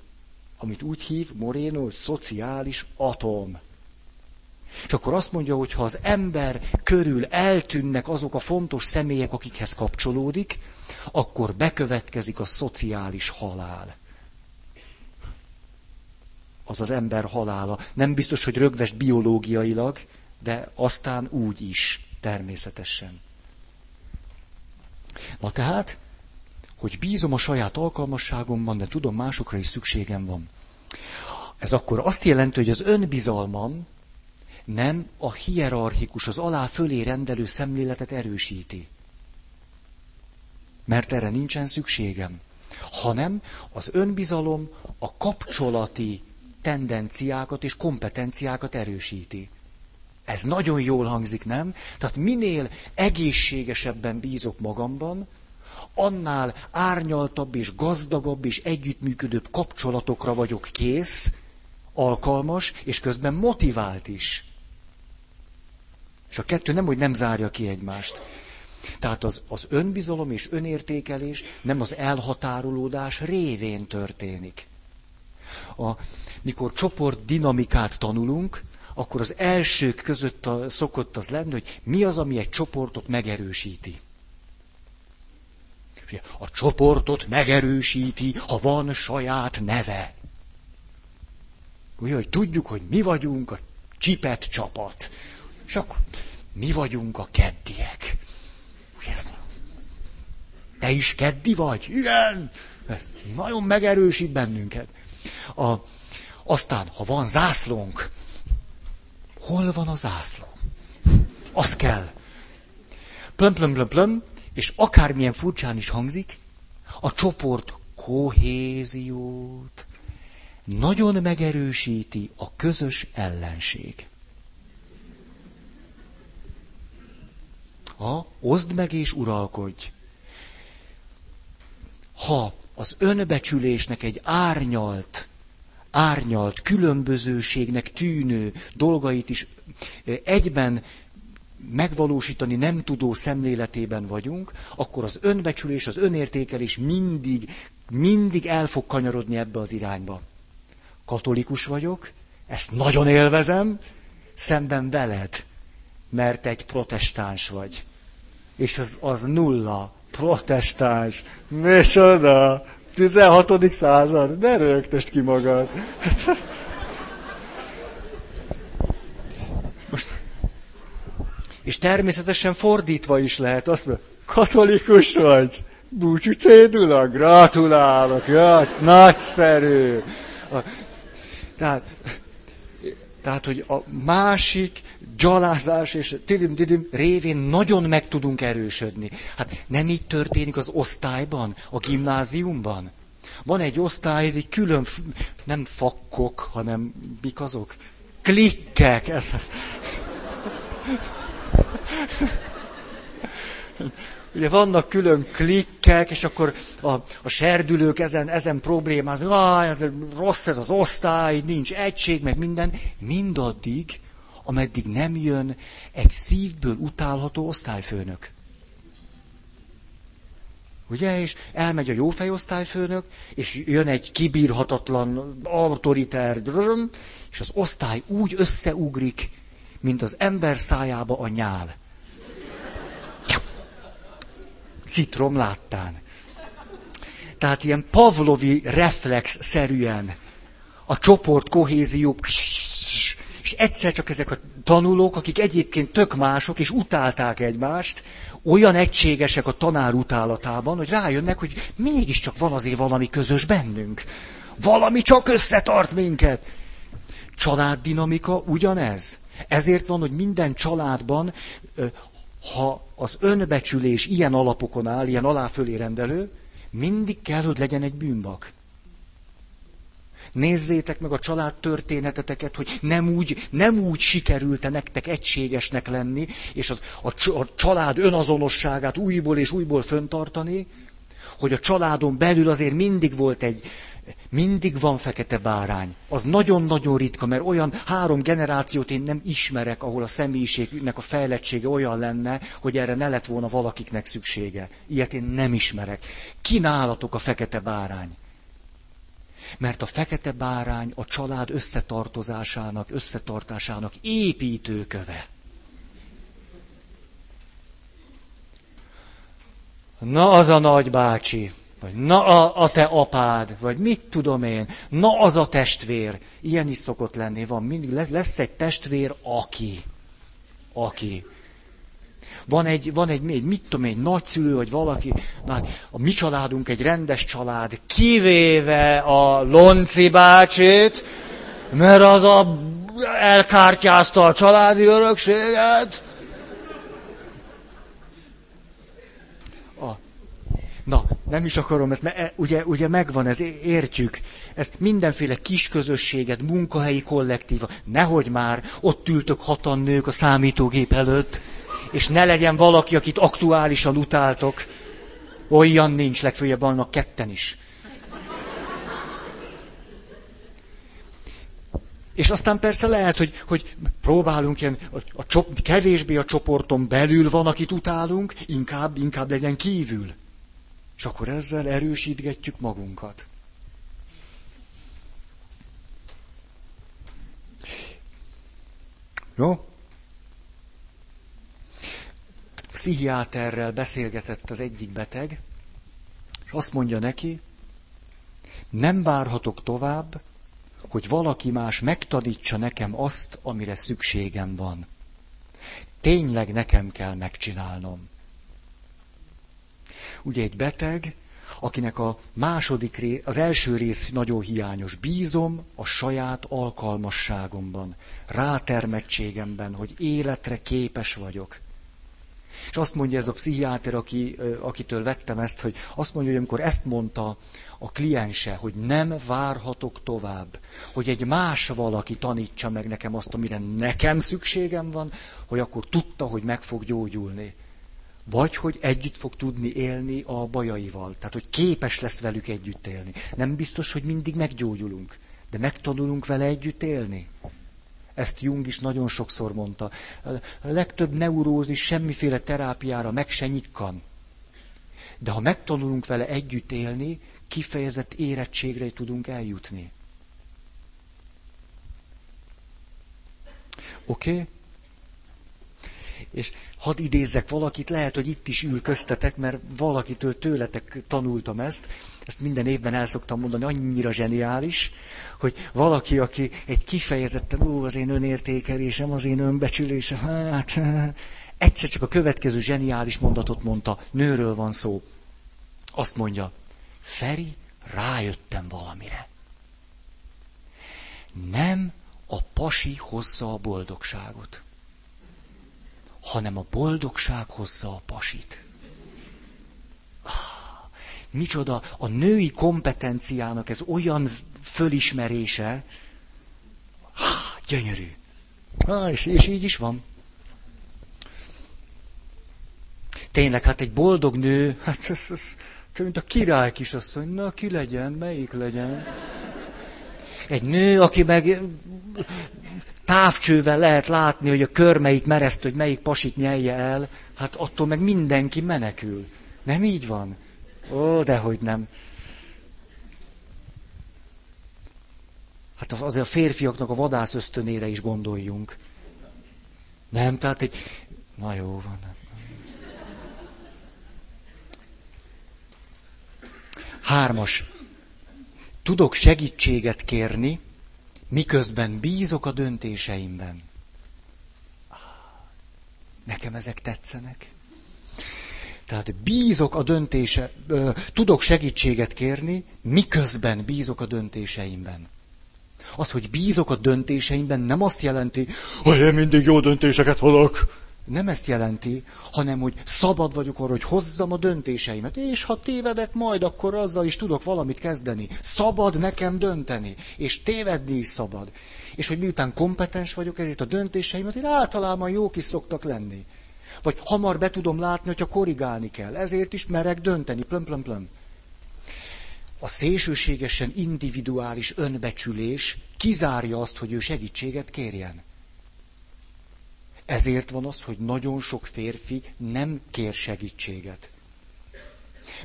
amit úgy hív Moreno, hogy szociális atom. És akkor azt mondja, hogy ha az ember körül eltűnnek azok a fontos személyek, akikhez kapcsolódik, akkor bekövetkezik a szociális halál. Az az ember halála. Nem biztos, hogy rögvest biológiailag, de aztán úgy is, természetesen. Na tehát, hogy bízom a saját alkalmasságomban, de tudom, másokra is szükségem van. Ez akkor azt jelenti, hogy az önbizalmam nem a hierarchikus, az alá fölé rendelő szemléletet erősíti. Mert erre nincsen szükségem. Hanem az önbizalom a kapcsolati tendenciákat és kompetenciákat erősíti. Ez nagyon jól hangzik, nem? Tehát minél egészségesebben bízok magamban, annál árnyaltabb és gazdagabb és együttműködőbb kapcsolatokra vagyok kész, alkalmas, és közben motivált is. És a kettő nem, hogy nem zárja ki egymást. Tehát az, az önbizalom és önértékelés nem az elhatárolódás révén történik. A, mikor csoport dinamikát tanulunk, akkor az elsők között a, szokott az lenni, hogy mi az, ami egy csoportot megerősíti. A csoportot megerősíti, ha van saját neve. Ugye, hogy tudjuk, hogy mi vagyunk a csipet csapat. És akkor mi vagyunk a keddiek. Ugye, te is keddi vagy? Igen! Ez nagyon megerősít bennünket. A, aztán, ha van zászlónk, hol van a zászló? Az kell. Plöm, plöm, plöm, plöm, és akármilyen furcsán is hangzik, a csoport kohéziót nagyon megerősíti a közös ellenség. Ha oszd meg és uralkodj. Ha az önbecsülésnek egy árnyalt, árnyalt, különbözőségnek tűnő dolgait is egyben megvalósítani nem tudó szemléletében vagyunk, akkor az önbecsülés, az önértékelés mindig, mindig el fog kanyarodni ebbe az irányba. katolikus vagyok, ezt nagyon élvezem, szemben veled, mert egy protestáns vagy. És az, az nulla, protestáns, micsoda, 16. század, ne rögtest ki magad. [LAUGHS] Most, és természetesen fordítva is lehet, azt mondja, katolikus vagy, búcsú cédula, gratulálok, ja, nagyszerű. Tehát, tehát, hogy a másik gyalázás és tidim-tidim révén nagyon meg tudunk erősödni. Hát nem így történik az osztályban, a gimnáziumban. Van egy osztály, egy külön, nem fakkok, hanem mik azok? Klikkek. Ez, ez. Ugye vannak külön klikkek, és akkor a, a serdülők ezen, ezen problémáznak, ah, ez rossz ez az osztály, nincs egység, meg minden. Mindaddig, ameddig nem jön egy szívből utálható osztályfőnök. Ugye? És elmegy a jófej osztályfőnök, és jön egy kibírhatatlan, autoriter, és az osztály úgy összeugrik, mint az ember szájába a nyál. Citrom láttán. Tehát ilyen pavlovi reflex-szerűen a csoport kohézió, és egyszer csak ezek a tanulók, akik egyébként tök mások, és utálták egymást, olyan egységesek a tanár utálatában, hogy rájönnek, hogy mégiscsak van azért valami közös bennünk. Valami csak összetart minket. Családdinamika ugyanez. Ezért van, hogy minden családban, ha az önbecsülés ilyen alapokon áll, ilyen aláfölé rendelő, mindig kell, hogy legyen egy bűnbak. Nézzétek meg a család történeteteket, hogy nem úgy, nem úgy sikerült nektek egységesnek lenni, és az, a, a család önazonosságát újból és újból föntartani, hogy a családon belül azért mindig volt egy, mindig van fekete bárány. Az nagyon-nagyon ritka, mert olyan három generációt én nem ismerek, ahol a személyiségnek a fejlettsége olyan lenne, hogy erre ne lett volna valakiknek szüksége. Ilyet én nem ismerek. Kínálatok a fekete bárány. Mert a fekete bárány a család összetartozásának, összetartásának építőköve. Na az a nagybácsi, vagy na a, a te apád, vagy mit tudom én, na az a testvér. Ilyen is szokott lenni, van mindig, lesz egy testvér, aki. Aki. Van egy, van egy, egy mit tudom, egy nagyszülő, vagy valaki, na hát a mi családunk egy rendes család, kivéve a Lonci bácsit, mert az a elkártyázta a családi örökséget. Na, nem is akarom ezt, mert e, ugye, ugye megvan ez, értjük. Ezt mindenféle kis közösséget, munkahelyi kollektíva, nehogy már ott ültök hatan nők a számítógép előtt, és ne legyen valaki, akit aktuálisan utáltok. Olyan nincs, legfőjebb vannak ketten is. És aztán persze lehet, hogy, hogy próbálunk ilyen, a, a csop, kevésbé a csoporton belül van, akit utálunk, inkább, inkább legyen kívül. És akkor ezzel erősítgetjük magunkat. Jó? Pszichiáterrel beszélgetett az egyik beteg, és azt mondja neki, nem várhatok tovább, hogy valaki más megtanítsa nekem azt, amire szükségem van. Tényleg nekem kell megcsinálnom. Ugye egy beteg, akinek a második rész, az első rész nagyon hiányos. Bízom a saját alkalmasságomban, rátermettségemben, hogy életre képes vagyok. És azt mondja ez a pszichiáter, aki, akitől vettem ezt, hogy azt mondja, hogy amikor ezt mondta a kliense, hogy nem várhatok tovább, hogy egy más valaki tanítsa meg nekem azt, amire nekem szükségem van, hogy akkor tudta, hogy meg fog gyógyulni. Vagy hogy együtt fog tudni élni a bajaival. Tehát, hogy képes lesz velük együtt élni. Nem biztos, hogy mindig meggyógyulunk, de megtanulunk vele együtt élni. Ezt Jung is nagyon sokszor mondta. A legtöbb neurózis semmiféle terápiára meg se nyikkan. De ha megtanulunk vele együtt élni, kifejezett érettségre tudunk eljutni. Oké? Okay? És hadd idézzek valakit, lehet, hogy itt is ül köztetek, mert valakitől tőletek tanultam ezt, ezt minden évben el szoktam mondani, annyira zseniális, hogy valaki, aki egy kifejezetten, ó, az én önértékelésem, az én önbecsülésem, hát [LAUGHS] egyszer csak a következő zseniális mondatot mondta, nőről van szó. Azt mondja, Feri, rájöttem valamire. Nem a pasi hozza a boldogságot, hanem a boldogság hozza a pasit. Ah, micsoda, a női kompetenciának ez olyan fölismerése, ah, gyönyörű. Ah, és, és így is van. Tényleg, hát egy boldog nő, hát ez, ez, ez mint a király kisasszony, na ki legyen, melyik legyen? Egy nő, aki meg távcsővel lehet látni, hogy a körmeit mereszt, hogy melyik pasit nyelje el, hát attól meg mindenki menekül. Nem így van? Ó, dehogy nem. Hát azért a férfiaknak a vadász ösztönére is gondoljunk. Nem, tehát egy... Na jó van. Hármas. Tudok segítséget kérni, miközben bízok a döntéseimben. Nekem ezek tetszenek. Tehát bízok a döntése, tudok segítséget kérni, miközben bízok a döntéseimben. Az, hogy bízok a döntéseimben, nem azt jelenti, hogy én mindig jó döntéseket hozok nem ezt jelenti, hanem hogy szabad vagyok arra, hogy hozzam a döntéseimet. És ha tévedek majd, akkor azzal is tudok valamit kezdeni. Szabad nekem dönteni, és tévedni is szabad. És hogy miután kompetens vagyok, ezért a döntéseim azért általában jók is szoktak lenni. Vagy hamar be tudom látni, hogyha korrigálni kell. Ezért is merek dönteni. Plöm, plöm, plöm. A szélsőségesen individuális önbecsülés kizárja azt, hogy ő segítséget kérjen. Ezért van az, hogy nagyon sok férfi nem kér segítséget.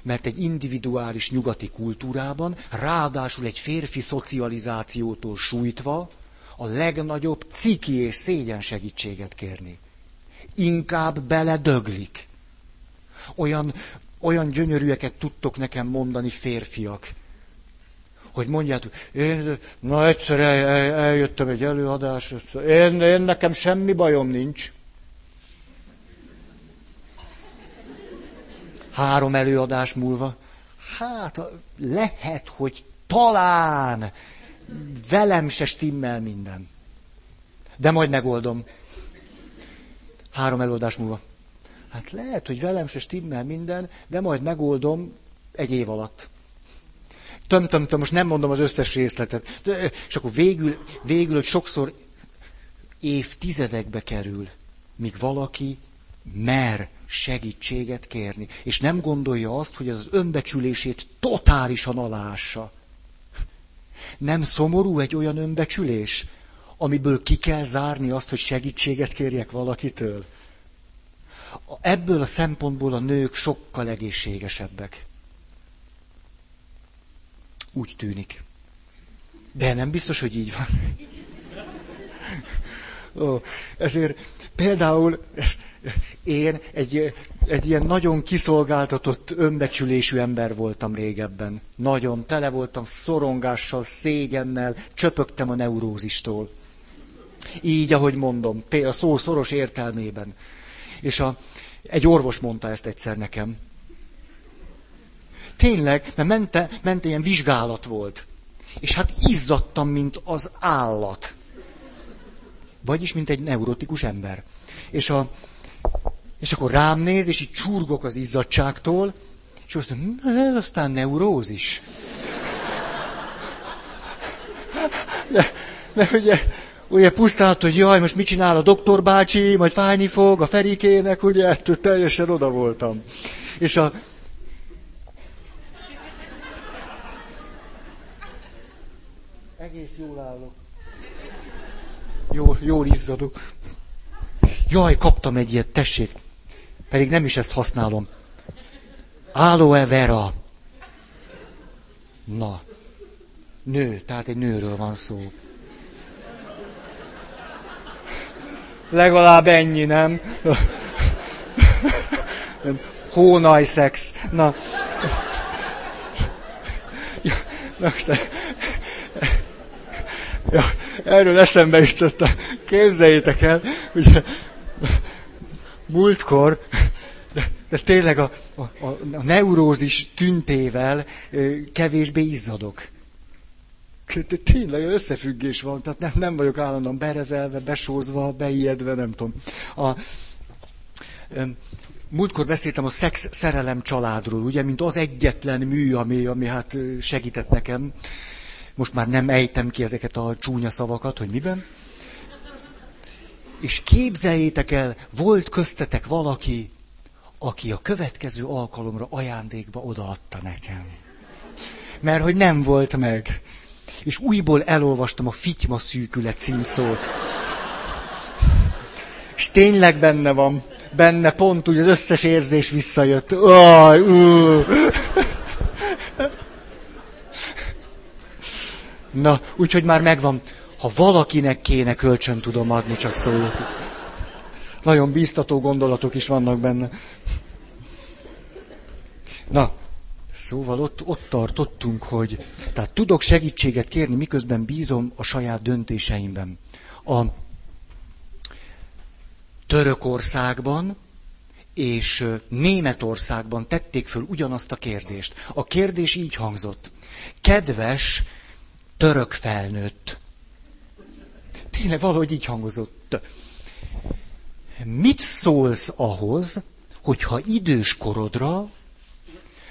Mert egy individuális nyugati kultúrában, ráadásul egy férfi szocializációtól sújtva, a legnagyobb ciki és szégyen segítséget kérni. Inkább beledöglik. Olyan, olyan gyönyörűeket tudtok nekem mondani férfiak, hogy mondjátok, én, na egyszer el, el, eljöttem egy előadás, én, én nekem semmi bajom nincs. Három előadás múlva, hát lehet, hogy talán velem se stimmel minden. De majd megoldom. Három előadás múlva. Hát lehet, hogy velem se stimmel minden, de majd megoldom egy év alatt. Töm, töm, töm, most nem mondom az összes részletet. És akkor végül, végül, hogy sokszor évtizedekbe kerül, míg valaki mer segítséget kérni, és nem gondolja azt, hogy az önbecsülését totálisan alássa. Nem szomorú egy olyan önbecsülés, amiből ki kell zárni azt, hogy segítséget kérjek valakitől? Ebből a szempontból a nők sokkal egészségesebbek. Úgy tűnik. De nem biztos, hogy így van. Ó, ezért például én egy, egy ilyen nagyon kiszolgáltatott, önbecsülésű ember voltam régebben. Nagyon tele voltam szorongással, szégyennel, csöpögtem a neurózistól. Így, ahogy mondom, a szó szoros értelmében. És a, egy orvos mondta ezt egyszer nekem. Tényleg, mert mente, mente ilyen vizsgálat volt. És hát izzadtam, mint az állat. Vagyis, mint egy neurotikus ember. És, a, és akkor rám néz, és így csurgok az izzadságtól, és azt mondja, aztán neurózis. De, de ugye, ugye pusztán, hogy jaj, most mit csinál a doktor bácsi, majd fájni fog a Ferikének, ugye, ettől teljesen oda voltam. És a, Egész jól állok. Jól, jól izzadok. Jaj, kaptam egy ilyet, tessék. Pedig nem is ezt használom. Aloe vera. Na. Nő, tehát egy nőről van szó. Legalább ennyi, nem? Hónajszex. Na. Na most, ja, erről eszembe jutott a, képzeljétek el, ugye, múltkor, de, de tényleg a, a, a neurózis tüntével kevésbé izzadok. De tényleg összefüggés van, tehát nem, nem vagyok állandóan berezelve, besózva, beijedve, nem tudom. A, múltkor beszéltem a szex szerelem családról, ugye, mint az egyetlen mű, ami, ami hát segített nekem. Most már nem ejtem ki ezeket a csúnya szavakat, hogy miben. És képzeljétek el, volt köztetek valaki, aki a következő alkalomra ajándékba odaadta nekem. Mert hogy nem volt meg. És újból elolvastam a Fityma szűkület címszót. És tényleg benne van benne pont úgy az összes érzés visszajött. Aj, uh. Na, úgyhogy már megvan. Ha valakinek kéne, kölcsön tudom adni, csak szólok. Nagyon bíztató gondolatok is vannak benne. Na, szóval ott, ott tartottunk, hogy tehát tudok segítséget kérni, miközben bízom a saját döntéseimben. A, Törökországban és Németországban tették föl ugyanazt a kérdést. A kérdés így hangzott. Kedves török felnőtt. Tényleg valahogy így hangozott. Mit szólsz ahhoz, hogyha idős korodra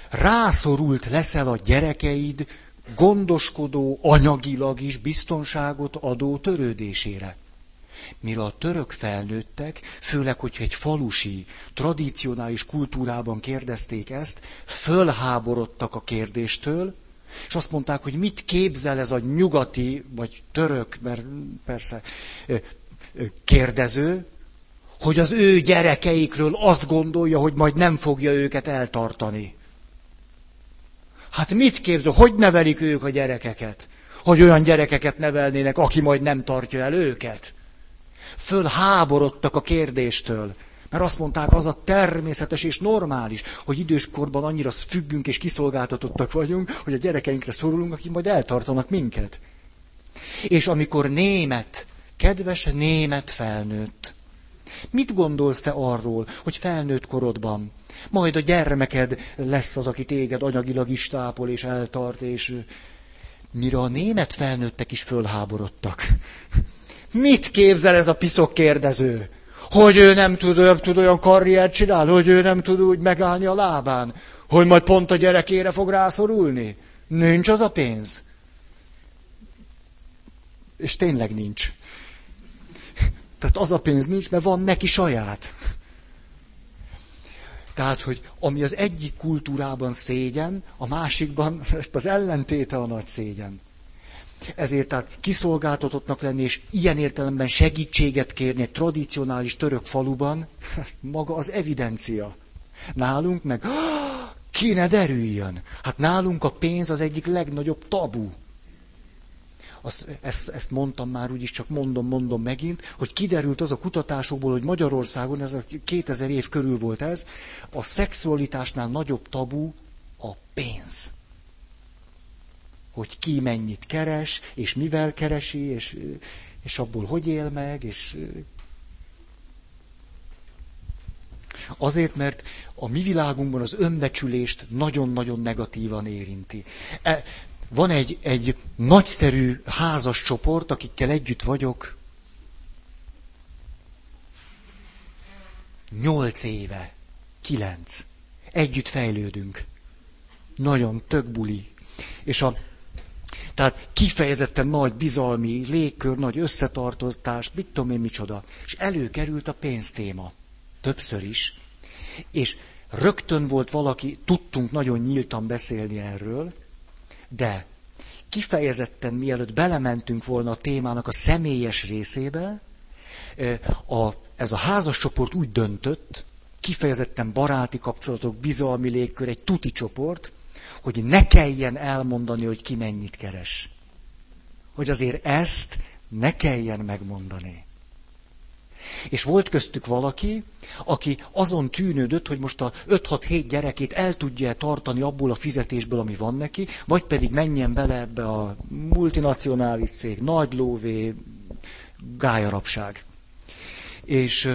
rászorult leszel a gyerekeid gondoskodó, anyagilag is biztonságot adó törődésére? mire a török felnőttek, főleg, hogyha egy falusi, tradicionális kultúrában kérdezték ezt, fölháborodtak a kérdéstől, és azt mondták, hogy mit képzel ez a nyugati, vagy török, mert persze kérdező, hogy az ő gyerekeikről azt gondolja, hogy majd nem fogja őket eltartani. Hát mit képzel, hogy nevelik ők a gyerekeket? Hogy olyan gyerekeket nevelnének, aki majd nem tartja el őket? fölháborodtak a kérdéstől. Mert azt mondták, az a természetes és normális, hogy időskorban annyira függünk és kiszolgáltatottak vagyunk, hogy a gyerekeinkre szorulunk, akik majd eltartanak minket. És amikor német, kedves német felnőtt, mit gondolsz te arról, hogy felnőtt korodban majd a gyermeked lesz az, aki téged anyagilag is tápol és eltart, és mire a német felnőttek is fölháborodtak. [LAUGHS] Mit képzel ez a piszok kérdező? Hogy ő nem tud, nem tud olyan karriert csinálni, hogy ő nem tud úgy megállni a lábán, hogy majd pont a gyerekére fog rászorulni? Nincs az a pénz. És tényleg nincs. Tehát az a pénz nincs, mert van neki saját. Tehát, hogy ami az egyik kultúrában szégyen, a másikban [LAUGHS] az ellentéte a nagy szégyen. Ezért tehát kiszolgáltatottnak lenni, és ilyen értelemben segítséget kérni egy tradicionális török faluban, [LAUGHS] maga az evidencia. Nálunk meg, ki ne derüljön. Hát nálunk a pénz az egyik legnagyobb tabu. Azt, ezt, ezt mondtam már, úgyis csak mondom, mondom megint, hogy kiderült az a kutatásokból, hogy Magyarországon, ez a 2000 év körül volt ez, a szexualitásnál nagyobb tabu a pénz hogy ki mennyit keres, és mivel keresi, és, és abból hogy él meg, és Azért, mert a mi világunkban az önbecsülést nagyon-nagyon negatívan érinti. E, van egy, egy nagyszerű házas csoport, akikkel együtt vagyok nyolc éve, kilenc. Együtt fejlődünk. Nagyon tök buli. És a tehát kifejezetten nagy bizalmi légkör, nagy összetartozás, mit tudom én micsoda. És előkerült a pénztéma. Többször is. És rögtön volt valaki, tudtunk nagyon nyíltan beszélni erről, de kifejezetten mielőtt belementünk volna a témának a személyes részébe, a, ez a házas csoport úgy döntött, kifejezetten baráti kapcsolatok, bizalmi légkör, egy tuti csoport, hogy ne kelljen elmondani, hogy ki mennyit keres. Hogy azért ezt ne kelljen megmondani. És volt köztük valaki, aki azon tűnődött, hogy most a 5-6-7 gyerekét el tudja tartani abból a fizetésből, ami van neki, vagy pedig menjen bele ebbe a multinacionális cég, nagy lóvé, gályarapság. És,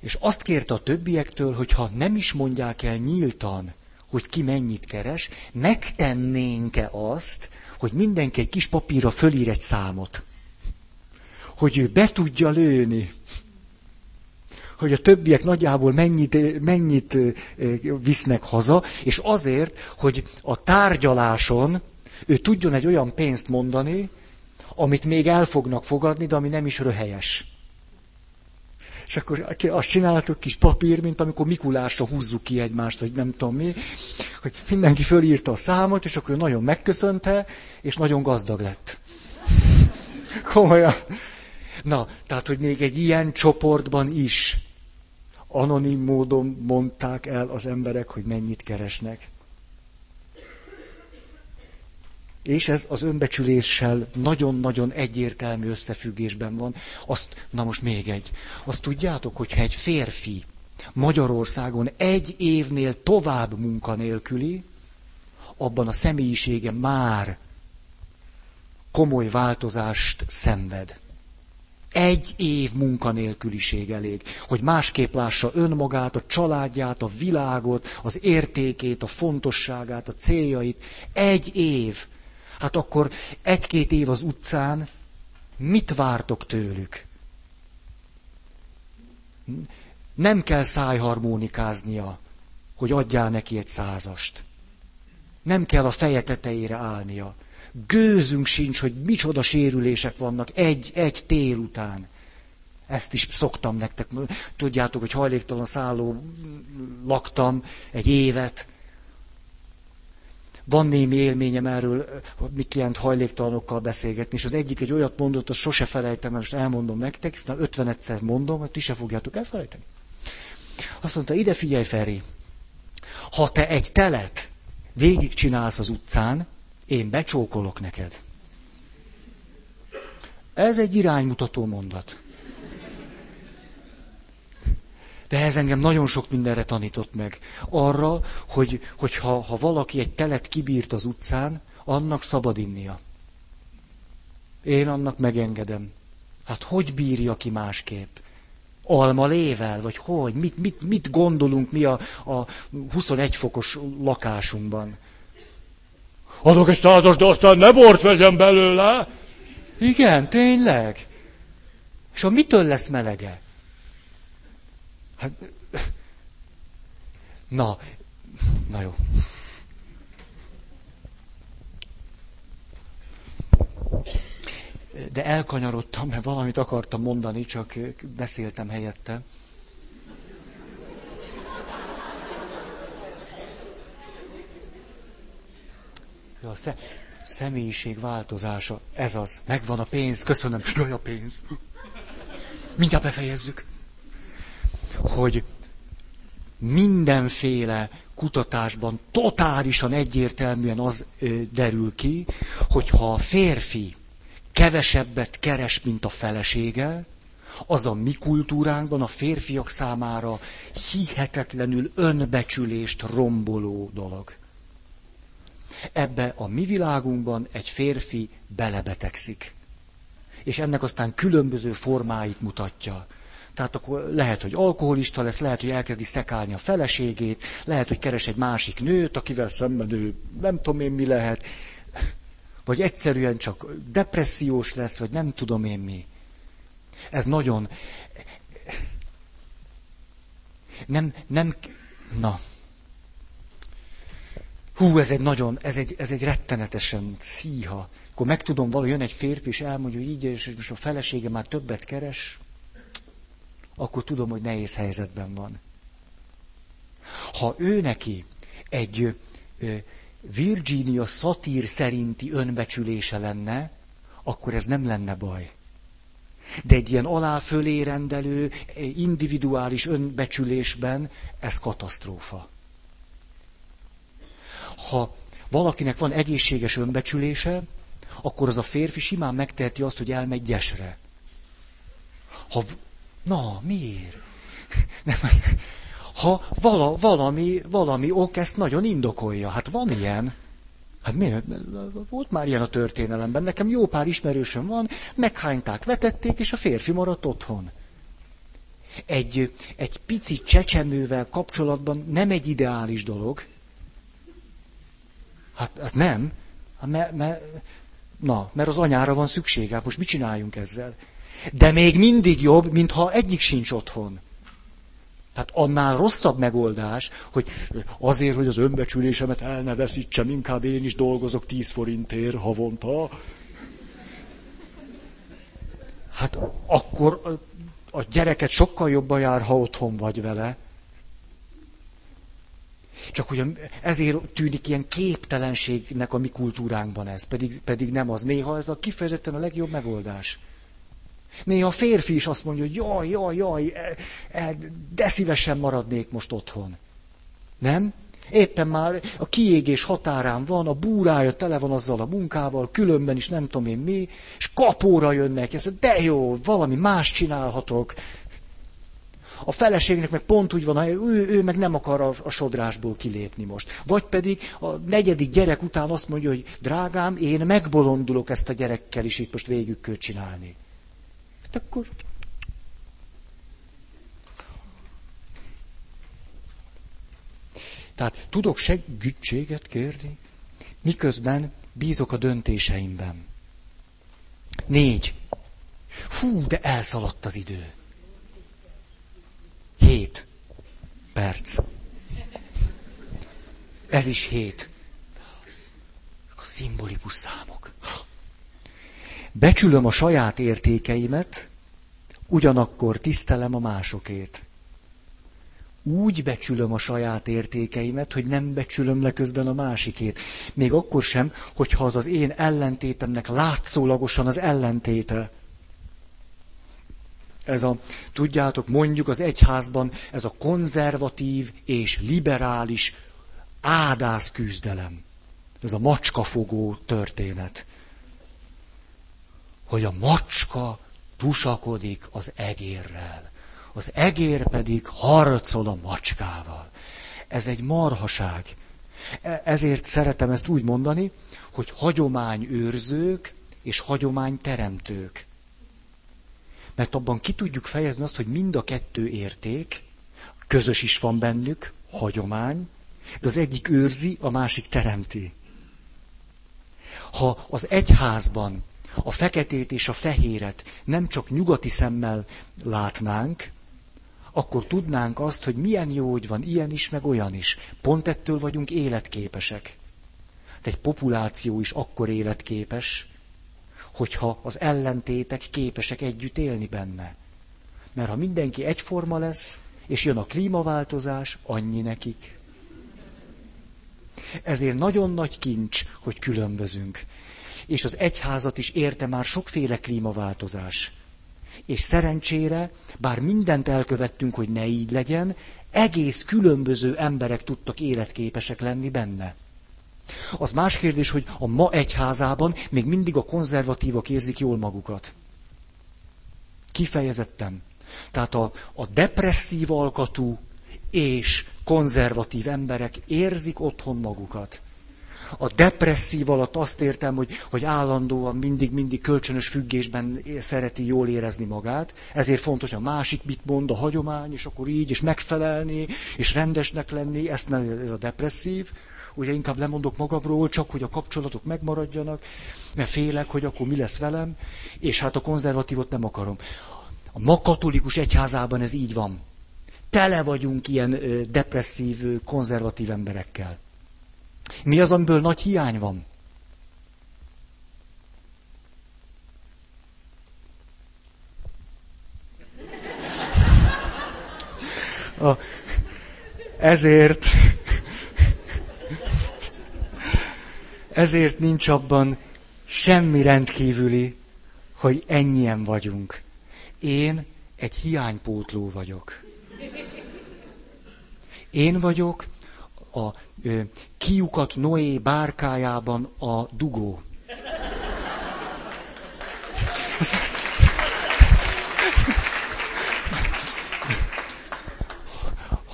és azt kérte a többiektől, hogy ha nem is mondják el nyíltan, hogy ki mennyit keres, megtennénk-e azt, hogy mindenki egy kis papírra fölír egy számot. Hogy ő be tudja lőni. Hogy a többiek nagyjából mennyit, mennyit visznek haza, és azért, hogy a tárgyaláson ő tudjon egy olyan pénzt mondani, amit még el fognak fogadni, de ami nem is röhelyes. És akkor azt csináltuk kis papír, mint amikor Mikulásra húzzuk ki egymást, vagy nem tudom mi, hogy mindenki fölírta a számot, és akkor nagyon megköszönte, és nagyon gazdag lett. [LAUGHS] Komolyan. Na, tehát, hogy még egy ilyen csoportban is anonim módon mondták el az emberek, hogy mennyit keresnek. És ez az önbecsüléssel nagyon-nagyon egyértelmű összefüggésben van. Azt, na most még egy. Azt tudjátok, hogyha egy férfi Magyarországon egy évnél tovább munkanélküli, abban a személyisége már komoly változást szenved. Egy év munkanélküliség elég, hogy másképp lássa önmagát, a családját, a világot, az értékét, a fontosságát, a céljait. Egy év. Hát akkor egy-két év az utcán, mit vártok tőlük? Nem kell szájharmonikáznia, hogy adjál neki egy százast. Nem kell a feje tetejére állnia. Gőzünk sincs, hogy micsoda sérülések vannak egy, egy tél után. Ezt is szoktam nektek. Tudjátok, hogy hajléktalan szálló laktam egy évet, van némi élményem erről, mit jelent hajléktalanokkal beszélgetni, és az egyik egy olyat mondott, azt sose felejtem, most elmondom nektek, és 50 egyszer mondom, hogy ti se fogjátok elfelejteni. Azt mondta, ide figyelj Feri, ha te egy telet végigcsinálsz az utcán, én becsókolok neked. Ez egy iránymutató mondat. De ez engem nagyon sok mindenre tanított meg. Arra, hogy, hogy ha, ha valaki egy telet kibírt az utcán, annak szabad innia. Én annak megengedem. Hát hogy bírja ki másképp? Alma lével, vagy hogy? Mit, mit, mit gondolunk mi a, a 21 fokos lakásunkban? Adok egy százas, de aztán ne bort vegyem belőle. Igen, tényleg. És a mitől lesz melege? Hát, na, na jó. De elkanyarodtam, mert valamit akartam mondani, csak beszéltem helyette. Ja, a személyiség változása, ez az. Megvan a pénz, köszönöm. Jaj, a pénz. Mindjárt befejezzük hogy mindenféle kutatásban totálisan egyértelműen az derül ki, hogy ha a férfi kevesebbet keres, mint a felesége, az a mi kultúránkban a férfiak számára hihetetlenül önbecsülést romboló dolog. Ebbe a mi világunkban egy férfi belebetegszik. És ennek aztán különböző formáit mutatja. Tehát akkor lehet, hogy alkoholista lesz, lehet, hogy elkezdi szekálni a feleségét, lehet, hogy keres egy másik nőt, akivel szemben ő nem tudom én mi lehet, vagy egyszerűen csak depressziós lesz, vagy nem tudom én mi. Ez nagyon... Nem, nem... Na. Hú, ez egy nagyon, ez egy, ez egy rettenetesen szíha. Akkor megtudom, valahogy jön egy férfi, és elmondja, hogy így, és most a felesége már többet keres, akkor tudom, hogy nehéz helyzetben van. Ha ő neki egy Virginia szatír szerinti önbecsülése lenne, akkor ez nem lenne baj. De egy ilyen alá-fölé rendelő, individuális önbecsülésben ez katasztrófa. Ha valakinek van egészséges önbecsülése, akkor az a férfi simán megteheti azt, hogy elmegy gyesre. Ha Na, miért? [LAUGHS] Nem, ha vala, valami, valami ok ezt nagyon indokolja. Hát van ilyen. Hát miért? Volt már ilyen a történelemben. Nekem jó pár ismerősöm van, meghányták, vetették, és a férfi maradt otthon. Egy, egy pici csecsemővel kapcsolatban nem egy ideális dolog. Hát, hát nem. Hát me, me, na, mert az anyára van szüksége. Hát most mit csináljunk ezzel? De még mindig jobb, mintha egyik sincs otthon. Tehát annál rosszabb megoldás, hogy azért, hogy az önbecsülésemet el ne veszítsem, inkább én is dolgozok 10 forintért havonta. Hát akkor a gyereket sokkal jobban jár, ha otthon vagy vele. Csak hogy ezért tűnik ilyen képtelenségnek a mi kultúránkban ez, pedig, pedig nem az. Néha ez a kifejezetten a legjobb megoldás. Néha a férfi is azt mondja, hogy jaj, jaj, jaj, e, e, de szívesen maradnék most otthon. Nem? Éppen már a kiégés határán van, a búrája tele van azzal a munkával, különben is nem tudom én mi, és kapóra jönnek, ez de jó, valami más csinálhatok. A feleségnek meg pont úgy van, ő, ő meg nem akar a, a sodrásból kilépni most. Vagy pedig a negyedik gyerek után azt mondja, hogy drágám, én megbolondulok ezt a gyerekkel is itt most végig kell csinálni. Hát akkor Tehát tudok segítséget kérni, miközben bízok a döntéseimben. Négy. Fú, de elszaladt az idő. Hét perc. Ez is hét. A szimbolikus számok. Becsülöm a saját értékeimet, ugyanakkor tisztelem a másokét úgy becsülöm a saját értékeimet, hogy nem becsülöm le közben a másikét. Még akkor sem, hogyha az az én ellentétemnek látszólagosan az ellentéte. Ez a, tudjátok, mondjuk az egyházban ez a konzervatív és liberális ádász küzdelem. Ez a macskafogó történet. Hogy a macska tusakodik az egérrel az egér pedig harcol a macskával. Ez egy marhaság. E, ezért szeretem ezt úgy mondani, hogy hagyományőrzők és hagyományteremtők. Mert abban ki tudjuk fejezni azt, hogy mind a kettő érték, közös is van bennük, hagyomány, de az egyik őrzi, a másik teremti. Ha az egyházban a feketét és a fehéret nem csak nyugati szemmel látnánk, akkor tudnánk azt, hogy milyen jó, hogy van ilyen is, meg olyan is. Pont ettől vagyunk életképesek. De egy populáció is akkor életképes, hogyha az ellentétek képesek együtt élni benne. Mert ha mindenki egyforma lesz, és jön a klímaváltozás, annyi nekik. Ezért nagyon nagy kincs, hogy különbözünk. És az egyházat is érte már sokféle klímaváltozás és szerencsére, bár mindent elkövettünk, hogy ne így legyen, egész különböző emberek tudtak életképesek lenni benne. Az más kérdés, hogy a ma egyházában még mindig a konzervatívak érzik jól magukat. Kifejezettem. Tehát a, a depresszív alkatú és konzervatív emberek érzik otthon magukat. A depresszív alatt azt értem, hogy, hogy állandóan mindig-mindig kölcsönös függésben szereti jól érezni magát. Ezért fontos, a másik mit mond, a hagyomány, és akkor így, és megfelelni, és rendesnek lenni, ezt nem, ez a depresszív. Ugye inkább lemondok magamról, csak hogy a kapcsolatok megmaradjanak, mert félek, hogy akkor mi lesz velem, és hát a konzervatívot nem akarom. A ma katolikus egyházában ez így van. Tele vagyunk ilyen depresszív, konzervatív emberekkel. Mi az, amiből nagy hiány van? A, ezért, ezért nincs abban semmi rendkívüli, hogy ennyien vagyunk. Én egy hiánypótló vagyok. Én vagyok a kiukat Noé bárkájában a dugó.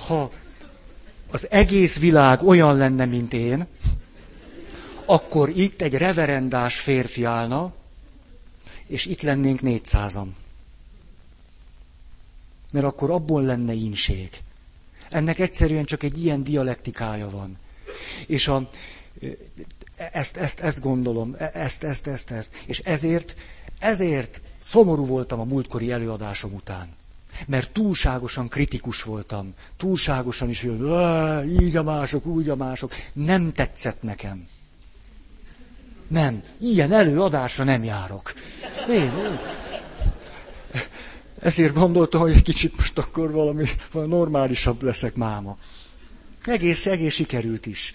ha az egész világ olyan lenne, mint én, akkor itt egy reverendás férfi állna, és itt lennénk négyszázan. Mert akkor abból lenne ínség. Ennek egyszerűen csak egy ilyen dialektikája van. És a, ezt, ezt, ezt gondolom, ezt, ezt, ezt, ezt. És ezért, ezért szomorú voltam a múltkori előadásom után. Mert túlságosan kritikus voltam. Túlságosan is, hogy így a mások, úgy a mások. Nem tetszett nekem. Nem. Ilyen előadásra nem járok. Én. Ezért gondoltam, hogy egy kicsit most akkor valami, valami normálisabb leszek máma. Egész, egész sikerült is.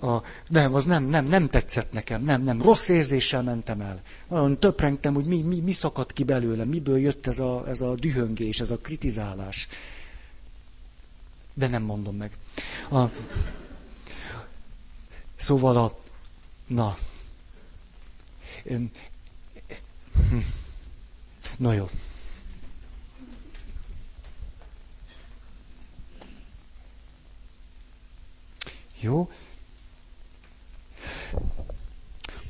A, nem, az nem, nem, nem tetszett nekem, nem, nem, rossz érzéssel mentem el. Olyan töprengtem, hogy mi, mi, mi szakadt ki belőlem, miből jött ez a, ez a dühöngés, ez a kritizálás. De nem mondom meg. A, szóval a, na, na jó. Jó?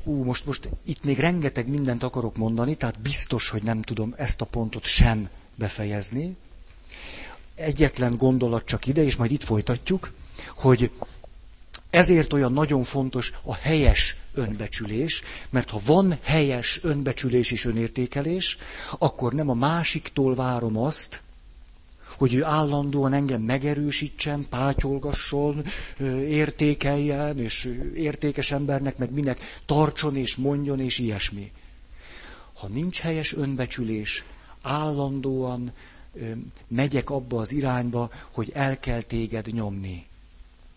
Ú, most, most itt még rengeteg mindent akarok mondani, tehát biztos, hogy nem tudom ezt a pontot sem befejezni. Egyetlen gondolat csak ide, és majd itt folytatjuk, hogy ezért olyan nagyon fontos a helyes önbecsülés, mert ha van helyes önbecsülés és önértékelés, akkor nem a másiktól várom azt, hogy ő állandóan engem megerősítsen, pátyolgasson, értékeljen, és értékes embernek meg minek tartson és mondjon, és ilyesmi. Ha nincs helyes önbecsülés, állandóan megyek abba az irányba, hogy el kell téged nyomni.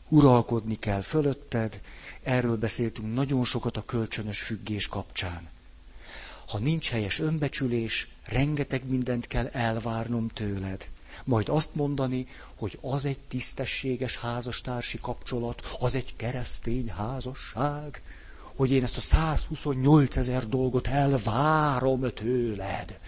Uralkodni kell fölötted, erről beszéltünk nagyon sokat a kölcsönös függés kapcsán. Ha nincs helyes önbecsülés, rengeteg mindent kell elvárnom tőled majd azt mondani, hogy az egy tisztességes házastársi kapcsolat, az egy keresztény házasság, hogy én ezt a 128 ezer dolgot elvárom tőled.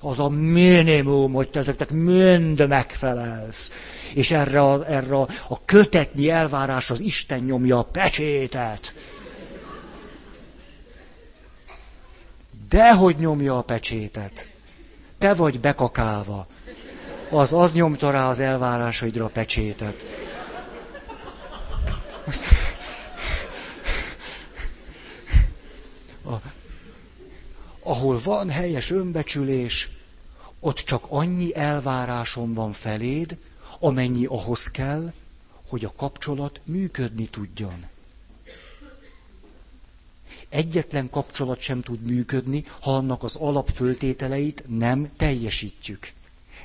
Az a minimum, hogy te ezeknek mind megfelelsz. És erre a, erre a, kötetnyi elvárás az Isten nyomja a pecsétet. Dehogy nyomja a pecsétet. Te vagy bekakálva az az nyomta rá az elvárásaidra a pecsétet. A, ahol van helyes önbecsülés, ott csak annyi elvárásom van feléd, amennyi ahhoz kell, hogy a kapcsolat működni tudjon. Egyetlen kapcsolat sem tud működni, ha annak az alapföltételeit nem teljesítjük.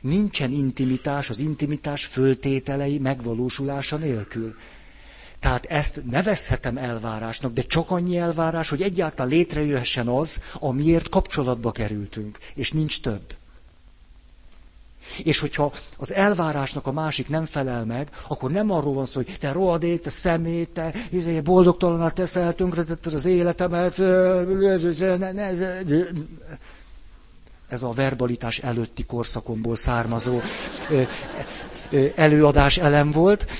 Nincsen intimitás az intimitás föltételei megvalósulása nélkül. Tehát ezt nevezhetem elvárásnak, de csak annyi elvárás, hogy egyáltalán létrejöhessen az, amiért kapcsolatba kerültünk, és nincs több. És hogyha az elvárásnak a másik nem felel meg, akkor nem arról van szó, hogy te rohadék, te szemét, te izé, boldogtalanát teszel, tönkretetted az életemet, ez a verbalitás előtti korszakomból származó előadás elem volt,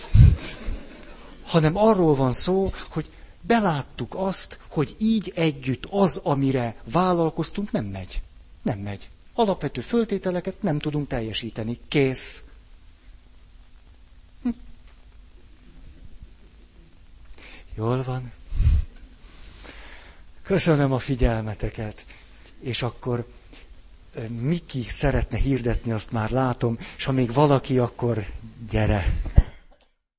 hanem arról van szó, hogy beláttuk azt, hogy így együtt az, amire vállalkoztunk, nem megy. Nem megy. Alapvető föltételeket nem tudunk teljesíteni. Kész. Hm. Jól van. Köszönöm a figyelmeteket. És akkor Miki szeretne hirdetni, azt már látom, és ha még valaki, akkor gyere.